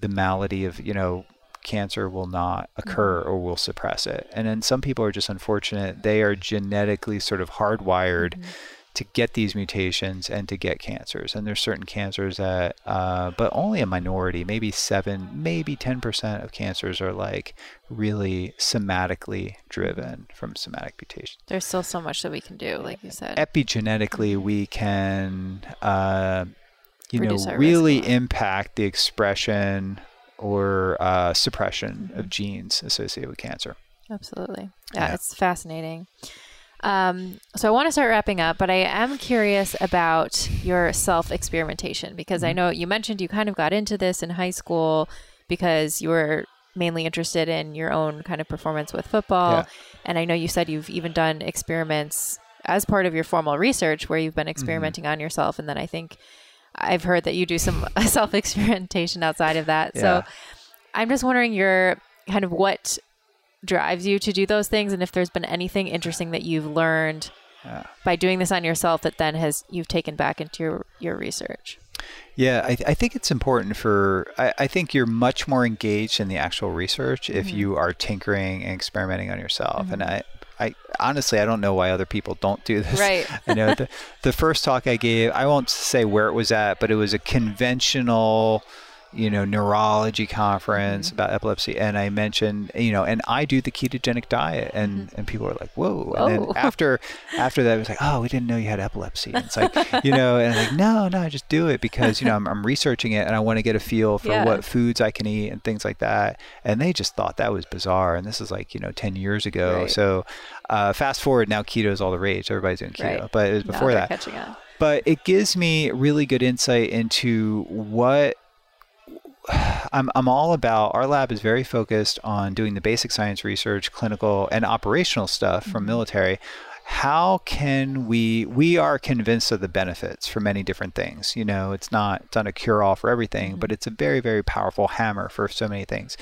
the malady of you know cancer will not occur mm-hmm. or will suppress it. And then some people are just unfortunate. They are genetically sort of hardwired mm-hmm. to get these mutations and to get cancers. And there's certain cancers that, uh, but only a minority, maybe seven, maybe 10% of cancers are like really somatically driven from somatic mutations. There's still so much that we can do, like you said. Epigenetically, we can. Uh, you Reduce know, really impact the expression or uh, suppression of genes associated with cancer. Absolutely. Yeah, yeah. it's fascinating. Um, so I want to start wrapping up, but I am curious about your self experimentation because mm-hmm. I know you mentioned you kind of got into this in high school because you were mainly interested in your own kind of performance with football. Yeah. And I know you said you've even done experiments as part of your formal research where you've been mm-hmm. experimenting mm-hmm. on yourself. And then I think I've heard that you do some self experimentation outside of that. Yeah. So I'm just wondering your kind of what drives you to do those things and if there's been anything interesting that you've learned yeah. by doing this on yourself that then has you've taken back into your, your research. Yeah, I, I, think it's important for. I, I, think you're much more engaged in the actual research mm-hmm. if you are tinkering and experimenting on yourself. Mm-hmm. And I, I honestly, I don't know why other people don't do this. Right. I know the, the first talk I gave, I won't say where it was at, but it was a conventional you know, neurology conference mm-hmm. about epilepsy, and I mentioned, you know, and I do the ketogenic diet, and mm-hmm. and people were like, whoa. And then oh. after after that, it was like, oh, we didn't know you had epilepsy. And it's like, you know, and I'm like, no, no, I just do it because you know I'm, I'm researching it, and I want to get a feel for yeah. what foods I can eat and things like that. And they just thought that was bizarre, and this is like you know 10 years ago. Right. So uh, fast forward now, keto is all the rage. Everybody's doing keto, right. but it was before that. But it gives me really good insight into what I'm, I'm all about our lab is very focused on doing the basic science research, clinical, and operational stuff from mm-hmm. military. How can we? We are convinced of the benefits for many different things. You know, it's not it's not a cure all for everything, mm-hmm. but it's a very very powerful hammer for so many things.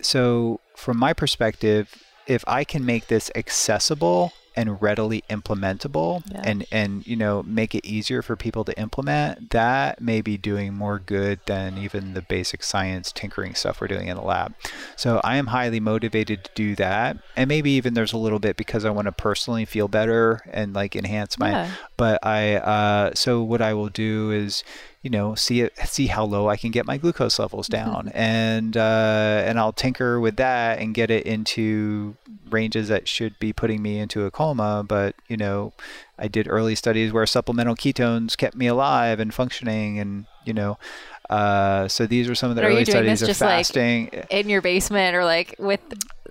So, from my perspective, if I can make this accessible and readily implementable yeah. and and you know make it easier for people to implement that may be doing more good than even the basic science tinkering stuff we're doing in the lab so i am highly motivated to do that and maybe even there's a little bit because i want to personally feel better and like enhance my yeah. but i uh, so what i will do is you know, see it, see how low I can get my glucose levels mm-hmm. down, and uh, and I'll tinker with that and get it into ranges that should be putting me into a coma. But you know, I did early studies where supplemental ketones kept me alive and functioning, and you know, uh, so these are some of the early studies of fasting like in your basement or like with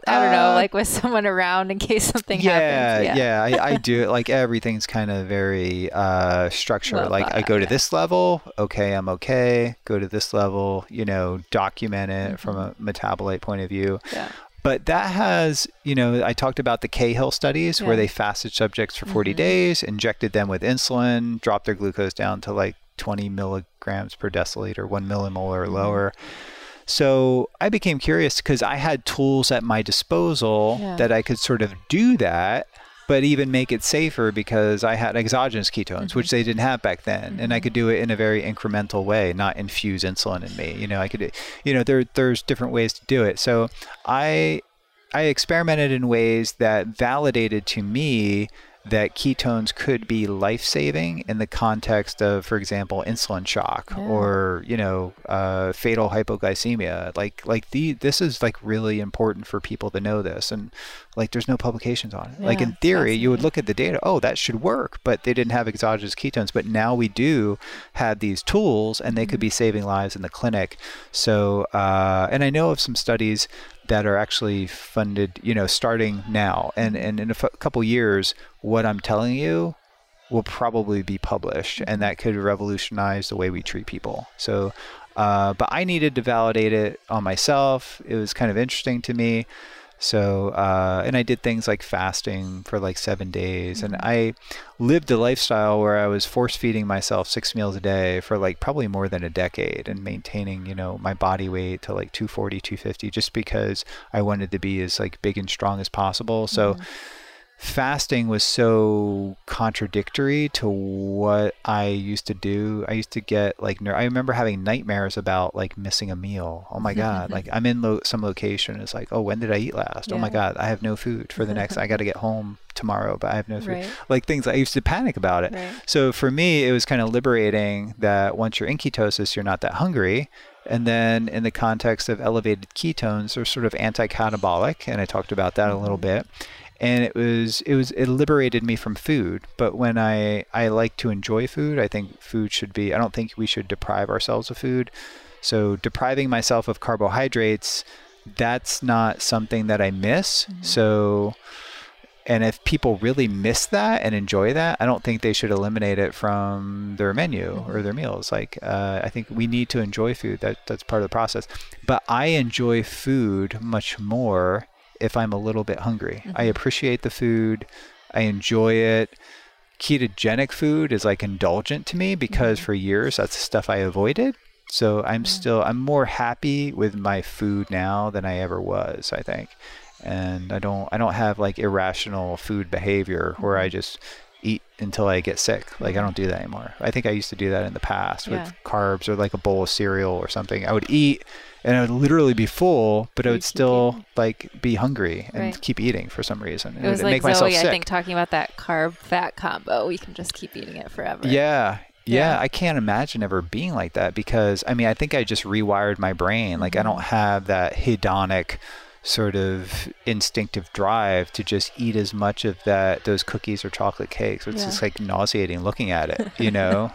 I don't know, uh, like with someone around in case something yeah, happens. Yeah, yeah, I, I do it. Like everything's kind of very uh, structured. Well like I go to this level, okay, I'm okay. Go to this level, you know, document it mm-hmm. from a metabolite point of view. Yeah. But that has, you know, I talked about the Cahill studies yeah. where they fasted subjects for 40 mm-hmm. days, injected them with insulin, dropped their glucose down to like 20 milligrams per deciliter, one millimolar or mm-hmm. So I became curious because I had tools at my disposal yeah. that I could sort of do that, but even make it safer because I had exogenous ketones, mm-hmm. which they didn't have back then, mm-hmm. and I could do it in a very incremental way, not infuse insulin in me. You know, I could, you know, there there's different ways to do it. So I I experimented in ways that validated to me that ketones could be life-saving in the context of, for example, insulin shock yeah. or you know uh, fatal hypoglycemia. Like like the this is like really important for people to know this, and like there's no publications on it. Yeah, like in theory, you would look at the data, oh that should work, but they didn't have exogenous ketones. But now we do have these tools, and they mm-hmm. could be saving lives in the clinic. So uh, and I know of some studies that are actually funded, you know, starting now. And, and in a f- couple years, what I'm telling you will probably be published, and that could revolutionize the way we treat people. So, uh, but I needed to validate it on myself. It was kind of interesting to me. So, uh, and I did things like fasting for like seven days. Mm-hmm. And I lived a lifestyle where I was force feeding myself six meals a day for like probably more than a decade and maintaining, you know, my body weight to like 240, 250, just because I wanted to be as like big and strong as possible. So, mm-hmm fasting was so contradictory to what I used to do. I used to get like I remember having nightmares about like missing a meal. Oh my god! like I'm in lo- some location. It's like, oh, when did I eat last? Yeah. Oh my god, I have no food for the next. I got to get home tomorrow, but I have no food. Right. Like things I used to panic about it. Right. So for me, it was kind of liberating that once you're in ketosis, you're not that hungry. And then in the context of elevated ketones, they're sort of anti-catabolic, and I talked about that mm-hmm. a little mm-hmm. bit and it was it was it liberated me from food but when i i like to enjoy food i think food should be i don't think we should deprive ourselves of food so depriving myself of carbohydrates that's not something that I miss. Mm-hmm. So, and if people really miss that and enjoy that, I don't think they should eliminate it from their menu or their meals. Like, uh, I think we need to enjoy food. That that's part of the process. But I enjoy food much more if I'm a little bit hungry. I mm-hmm. appreciate the food. I enjoy it. Ketogenic food is like indulgent to me because mm-hmm. for years that's the stuff I avoided. So I'm still I'm more happy with my food now than I ever was, I think. And I don't I don't have like irrational food behavior where I mm-hmm. just eat until I get sick. Like I don't do that anymore. I think I used to do that in the past Yeah. with carbs or like a bowl of cereal or something. I would eat and I would literally be full, but I would still eating. like be hungry and Right. keep eating for some reason. It was would like make myself Zoe, I think, talking about that carb fat combo. We can just keep eating it forever. Yeah. Yeah. Yeah, I can't imagine ever being like that because I mean, I think I just rewired my brain. Like, I don't Mm-hmm. have that hedonic sort of instinctive drive to just eat as much of that those cookies or chocolate cakes. It's Yeah. just like nauseating looking at it, you know?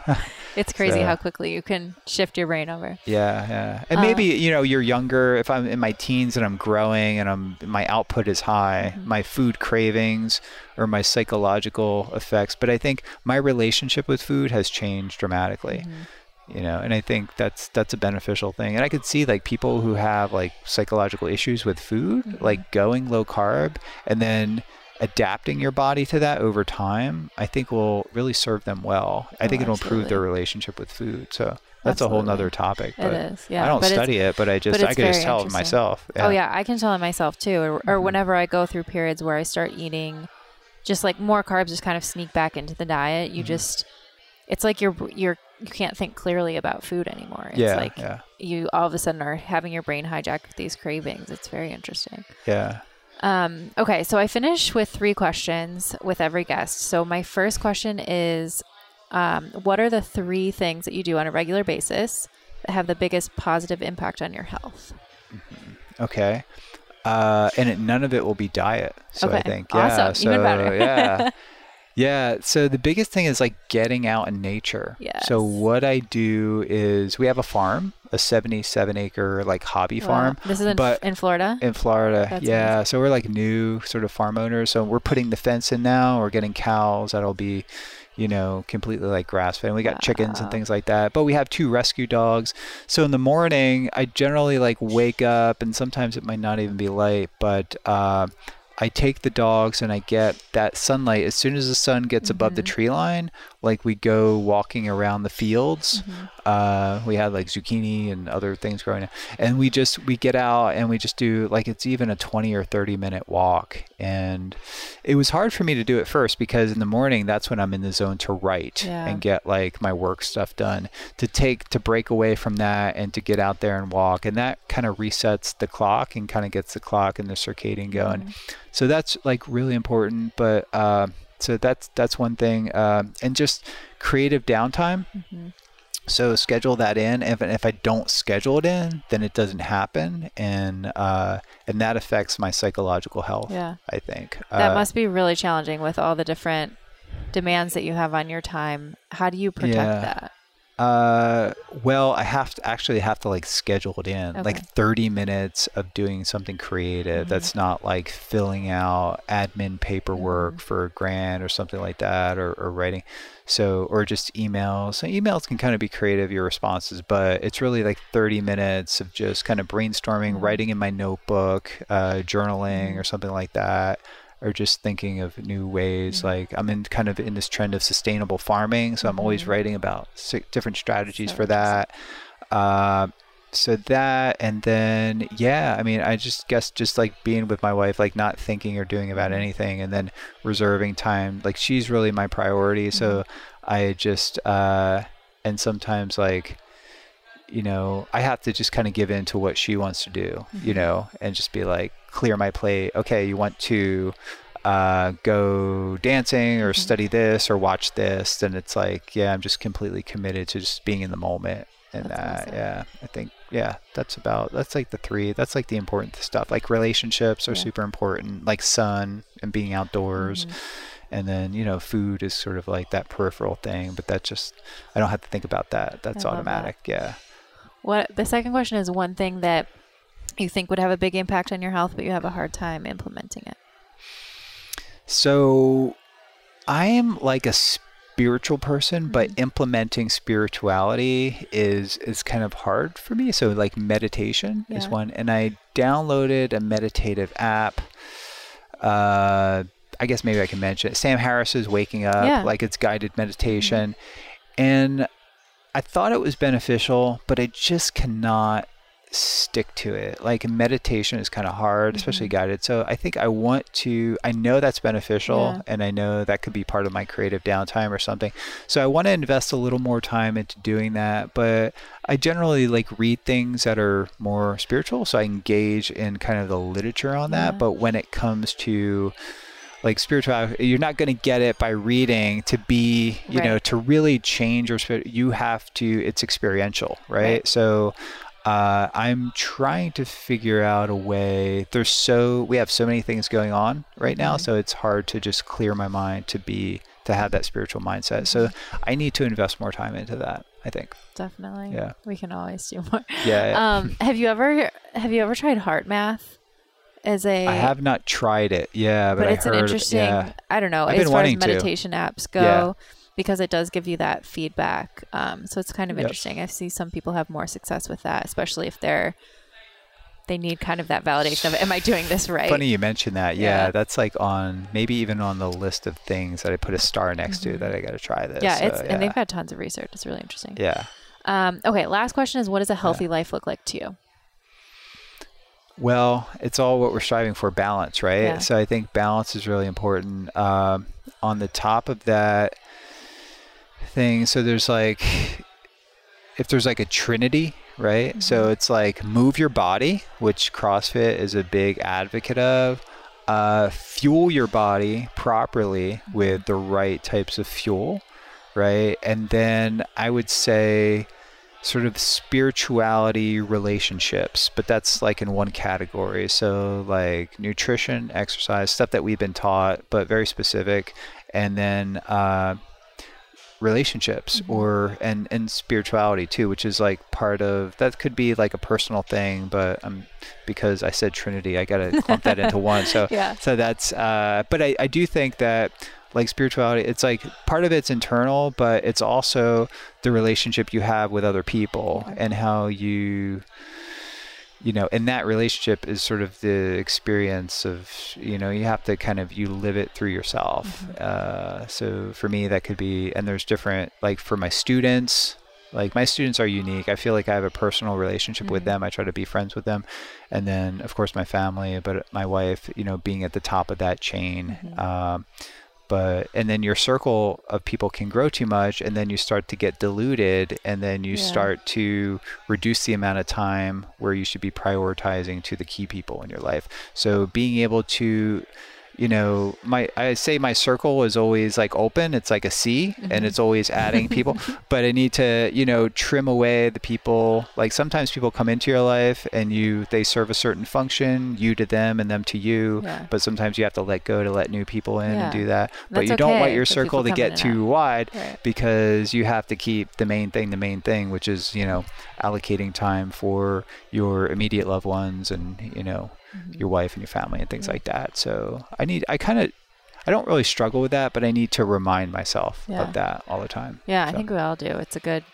It's crazy So- how quickly you can shift your brain over. yeah, yeah. And Uh, maybe, you know, you're younger, if I'm in my teens and I'm growing and I'm my output is high, Mm-hmm. my food cravings or my psychological effects, but I think my relationship with food has changed dramatically. Mm-hmm. You know and i think that's that's a beneficial thing and i could see like people who have like psychological issues with food Mm-hmm. like going low carb and then adapting your body to that over time i think will really serve them well i Oh, think it'll improve their relationship with food so that's a whole Absolutely. nother topic It but is, yeah, i don't but study it but i just but i can just tell it myself Oh yeah, I can tell it myself too. Or, or whenever I go through periods where I start eating, just like more carbs, just kind of sneak back into the diet. You just, it's like you're you're you can't think clearly about food anymore. It's yeah like yeah you all of a sudden are having your brain hijacked with these cravings. It's very interesting. yeah Um, okay, so I finish with three questions with every guest. So my first question is, um, what are the three things that you do on a regular basis that have the biggest positive impact on your health? Okay. Uh, and it, none of it will be diet. So I think, yeah. Awesome. So Even better. yeah, yeah. So the biggest thing is like getting out in nature. So what I do is we have a farm, a 77 acre like hobby farm This is in, but- in Florida. in Florida. That's yeah. amazing. So we're like new sort of farm owners. So we're putting the fence in now. We're getting cows that'll be, you know, completely like grass fed. And we got chickens and things like that. But we have two rescue dogs. So in the morning, I generally like wake up, and sometimes it might not even be light, but uh, I take the dogs and I get that sunlight as soon as the sun gets above the mm-hmm. tree line. Like we go walking around the fields. Mm-hmm. Uh, we had like zucchini and other things growing, and we just we get out and we just do like it's even a 20 or 30 minute walk. And it was hard for me to do it first because in the morning that's when I'm in the zone to write Yeah. and get like my work stuff done. To take to break away from that and to get out there and walk, and that kind of resets the clock and kind of gets the clock and the circadian going. So that's like really important. But uh, so that's that's one thing, um, and just creative downtime. So schedule that in. If if I don't schedule it in, then it doesn't happen, and uh, and that affects my psychological health. Yeah. I think That Uh, must be really challenging with all the different demands that you have on your time. How do you protect Yeah. that? Uh, well, I have to actually have to like schedule it in, Okay. like 30 minutes of doing something creative. Mm-hmm. That's not like filling out admin paperwork Mm-hmm. for a grant or something like that, or, or writing. So, or just emails. So emails can kind of be creative, your responses, but it's really like 30 minutes of just kind of brainstorming, Mm-hmm. writing in my notebook, uh, journaling, or something like that or just thinking of new ways. Mm-hmm. Like I'm in kind of in this trend of sustainable farming, so I'm always writing about different strategies So for that. Uh, so that, and then yeah, I mean, I just guess just like being with my wife, like not thinking or doing about anything, and then reserving time. Like she's really my priority, so I just uh, and sometimes like you know, I have to just kind of give in to what she wants to do, you know, and just be like, clear my plate. Okay, you want to uh, go dancing or study this or watch this, then it's like, yeah, I'm just completely committed to just being in the moment. And That's that, awesome. yeah, I think, yeah, that's about, that's like the three, that's like the important stuff. Like relationships are Yeah. super important, like sun and being outdoors. Mm-hmm. And then, you know, food is sort of like that peripheral thing, but that just, I don't have to think about that. That's love that. automatic. Yeah. What the second question is one thing that you think would have a big impact on your health, but you have a hard time implementing it? So I am like a spiritual person, but Mm-hmm. implementing spirituality is is kind of hard for me. So like meditation is one, and I downloaded a meditative app. Uh, I guess maybe I can mention it. Sam Harris's Waking Up, Yeah. like it's guided meditation, and I thought it was beneficial, but I just cannot stick to it. Like meditation is kind of hard, especially mm-hmm. guided. So I think I want to, I know that's beneficial Yeah. and I know that could be part of my creative downtime or something. So I want to invest a little more time into doing that. But I generally like read things that are more spiritual. So I engage in kind of the literature on that. Yeah. But when it comes to, like spirituality you're not going to get it by reading to be you know to really change your spirit you have to it's experiential right, Right. so uh, i'm trying to figure out a way there's so we have so many things going on right now Mhm. so it's hard to just clear my mind to be to have that spiritual mindset so i need to invest more time into that i think Definitely. Yeah. We can always do more. yeah, yeah. Um, have you ever have you ever tried HeartMath as a i have not tried it yeah but, but it's heard, an interesting yeah I don't know, I've as far as wanting to. meditation apps go Yeah. Because it does give you that feedback. Um, so it's kind of Yep. interesting. I see some people have more success with that, especially if they're they need kind of that validation of am I doing this right? Funny you mentioned that. Yeah, Yeah. that's like on maybe even on the list of things that I put a star next to that I got to try this. Mm-hmm. Yeah, So, it's yeah. and they've got tons of research. It's really interesting. yeah. Um, okay, last question is what does a healthy life look like to you? Well, it's all what we're striving for balance, right? Yeah. So I think balance is really important. Um, on the top of that thing, so there's like, if there's like a trinity, right? Mm-hmm. So it's like move your body, which CrossFit is a big advocate of. Uh, fuel your body properly with the right types of fuel, right? And then I would say sort of spirituality relationships, but that's like in one category. So like nutrition, exercise, stuff that we've been taught, but very specific, and then uh, relationships or and and spirituality too, which is like part of that could be like a personal thing, but um because I said Trinity, I gotta clump that into one. So Yeah. so that's uh but I, I do think that like spirituality it's like part of it's internal but it's also the relationship you have with other people and how you you know and that relationship is sort of the experience of you know you have to kind of you live it through yourself. Uh, so for me that could be and there's different like for my students like my students are unique. I feel like i have a personal relationship with Mhm. them. I try to be friends with them. And then of course my family but my wife you know being at the top of that chain Mhm. um, but and then your circle of people can grow too much and then you start to get diluted and then you Yeah. start to reduce the amount of time where you should be prioritizing to the key people in your life so being able to you know my i say my circle is always like open it's like a C, and Mhm. it's always adding people but i need to you know trim away the people like sometimes people come into your life and you they serve a certain function you to them and them to you Yeah. but sometimes you have to let go to let new people in Yeah. and do that but That's you don't want your circle to get and too wide Right. because you have to keep the main thing the main thing which is you know allocating time for your immediate loved ones and you know Mhm. your wife and your family and things Yeah. like that so i need i kind of i don't really struggle with that but i need to remind myself Yeah. of that all the time Yeah, I think we all do. It's a good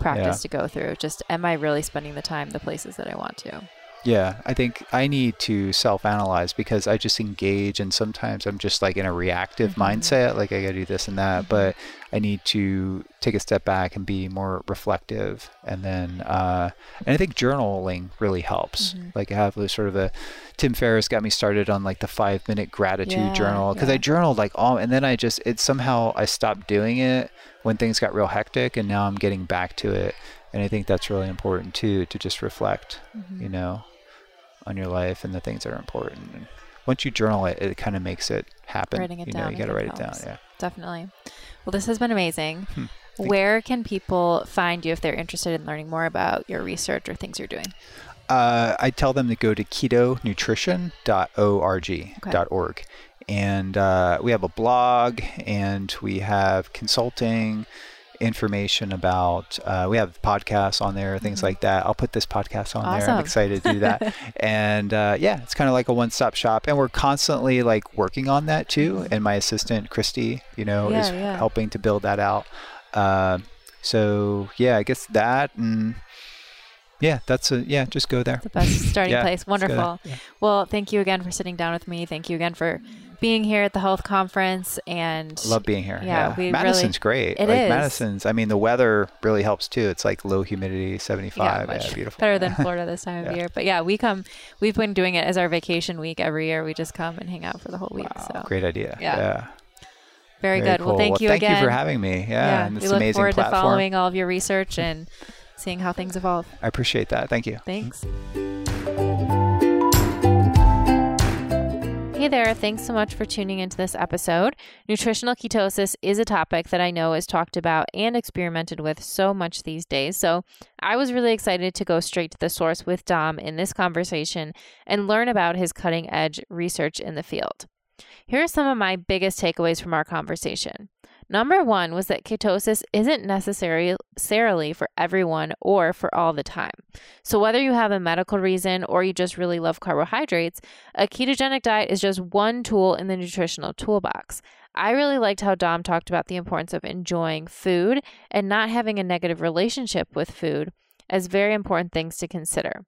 practice to go through. Just am I really spending the time the places that I want to? yeah i think i need to self-analyze because i just engage and sometimes i'm just like in a reactive Mhm. mindset like i gotta do this and that Mhm. but i need to take a step back and be more reflective and then uh and i think journaling really helps Mhm. like i have this sort of a tim ferriss got me started on like the five minute gratitude Yeah, journal because i journaled like all and then i just it somehow i stopped doing it when things got real hectic and now i'm getting back to it and i think that's really important too to just reflect Mhm. you know, on your life and the things that are important. And once you journal it, it kind of makes it happen. Writing it you know, you got to write it down. Yeah. Definitely. Well, this has been amazing. Hmm. Where can people find you if they're interested in learning more about your research or things you're doing? Uh, I tell them to go to ketonutrition.org. .org. And uh, we have a blog and we have consulting information about. Uh, we have podcasts on there, things Mm-hmm. like that. I'll put this podcast on there. I'm excited to do that. and uh, yeah, it's kind of like a one-stop shop, and we're constantly like working on that too. And my assistant Christy, you know, Yeah, is yeah. helping to build that out. Uh, so yeah, I guess that and yeah, that's a yeah. Just go there. the best starting Yeah, place. let's go there. Wonderful. Well, thank you again for sitting down with me. Thank you again for being here at the health conference and Love being here. Yeah, Yeah, Madison's really- great. it like is. Madison's. I mean, the weather really helps too. It's like low humidity, seventy-five. Yeah, much beautiful. better than Florida this time of Yeah. year. But yeah, we come. We've been doing it as our vacation week every year. We just come and hang out for the whole week. Wow, So great idea. Yeah. Yeah. very, Very good. Well, cool. thank you thank again. you for having me. Yeah, yeah, we look amazing forward platform. to following all of your research and seeing how things evolve. I appreciate that. Thank you. Thanks. Hey there, thanks so much for tuning into this episode. Nutritional ketosis is a topic that I know is talked about and experimented with so much these days. So I was really excited to go straight to the source with Dom in this conversation and learn about his cutting edge research in the field. Here are some of my biggest takeaways from our conversation. Number one was that ketosis isn't necessarily for everyone or for all the time. So, whether you have a medical reason or you just really love carbohydrates, a ketogenic diet is just one tool in the nutritional toolbox. I really liked how Dom talked about the importance of enjoying food and not having a negative relationship with food as very important things to consider.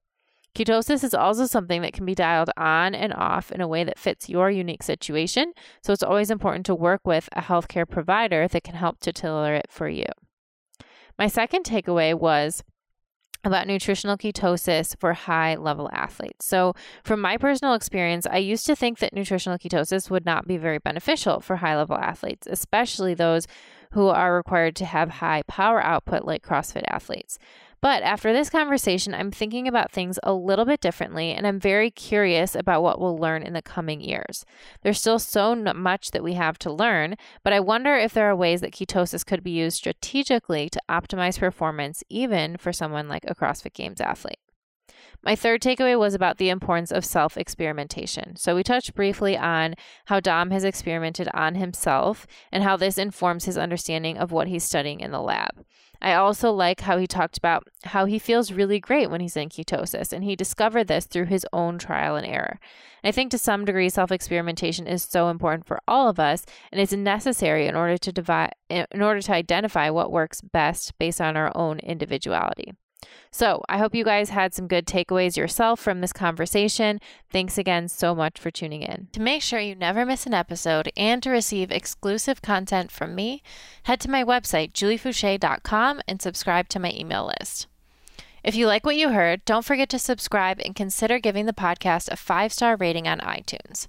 Ketosis is also something that can be dialed on and off in a way that fits your unique situation, so it's always important to work with a healthcare provider that can help to tailor it for you. My second takeaway was about nutritional ketosis for high level athletes. So, from my personal experience, I used to think that nutritional ketosis would not be very beneficial for high level athletes, especially those who are required to have high power output like CrossFit athletes. But after this conversation, I'm thinking about things a little bit differently, and I'm very curious about what we'll learn in the coming years. There's still so much that we have to learn, but I wonder if there are ways that ketosis could be used strategically to optimize performance, even for someone like a CrossFit Games athlete. My third takeaway was about the importance of self experimentation. So, we touched briefly on how Dom has experimented on himself and how this informs his understanding of what he's studying in the lab. I also like how he talked about how he feels really great when he's in ketosis, and he discovered this through his own trial and error. I think to some degree, self experimentation is so important for all of us, and it's necessary in order to divide, in order to identify what works best based on our own individuality. So, I hope you guys had some good takeaways yourself from this conversation. Thanks again so much for tuning in. To make sure you never miss an episode and to receive exclusive content from me, head to my website, juliefoucher.com, and subscribe to my email list. If you like what you heard, don't forget to subscribe and consider giving the podcast a five star rating on iTunes.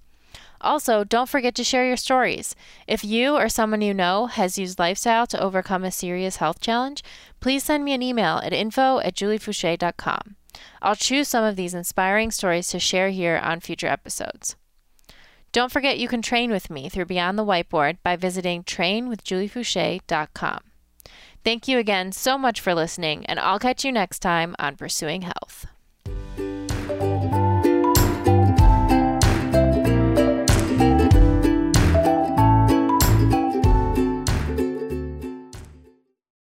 Also, don't forget to share your stories. If you or someone you know has used lifestyle to overcome a serious health challenge, please send me an email at info at juliefoucher.com. I'll choose some of these inspiring stories to share here on future episodes. Don't forget you can train with me through Beyond the Whiteboard by visiting trainwithjuliefoucher.com. Thank you again so much for listening, and I'll catch you next time on Pursuing Health.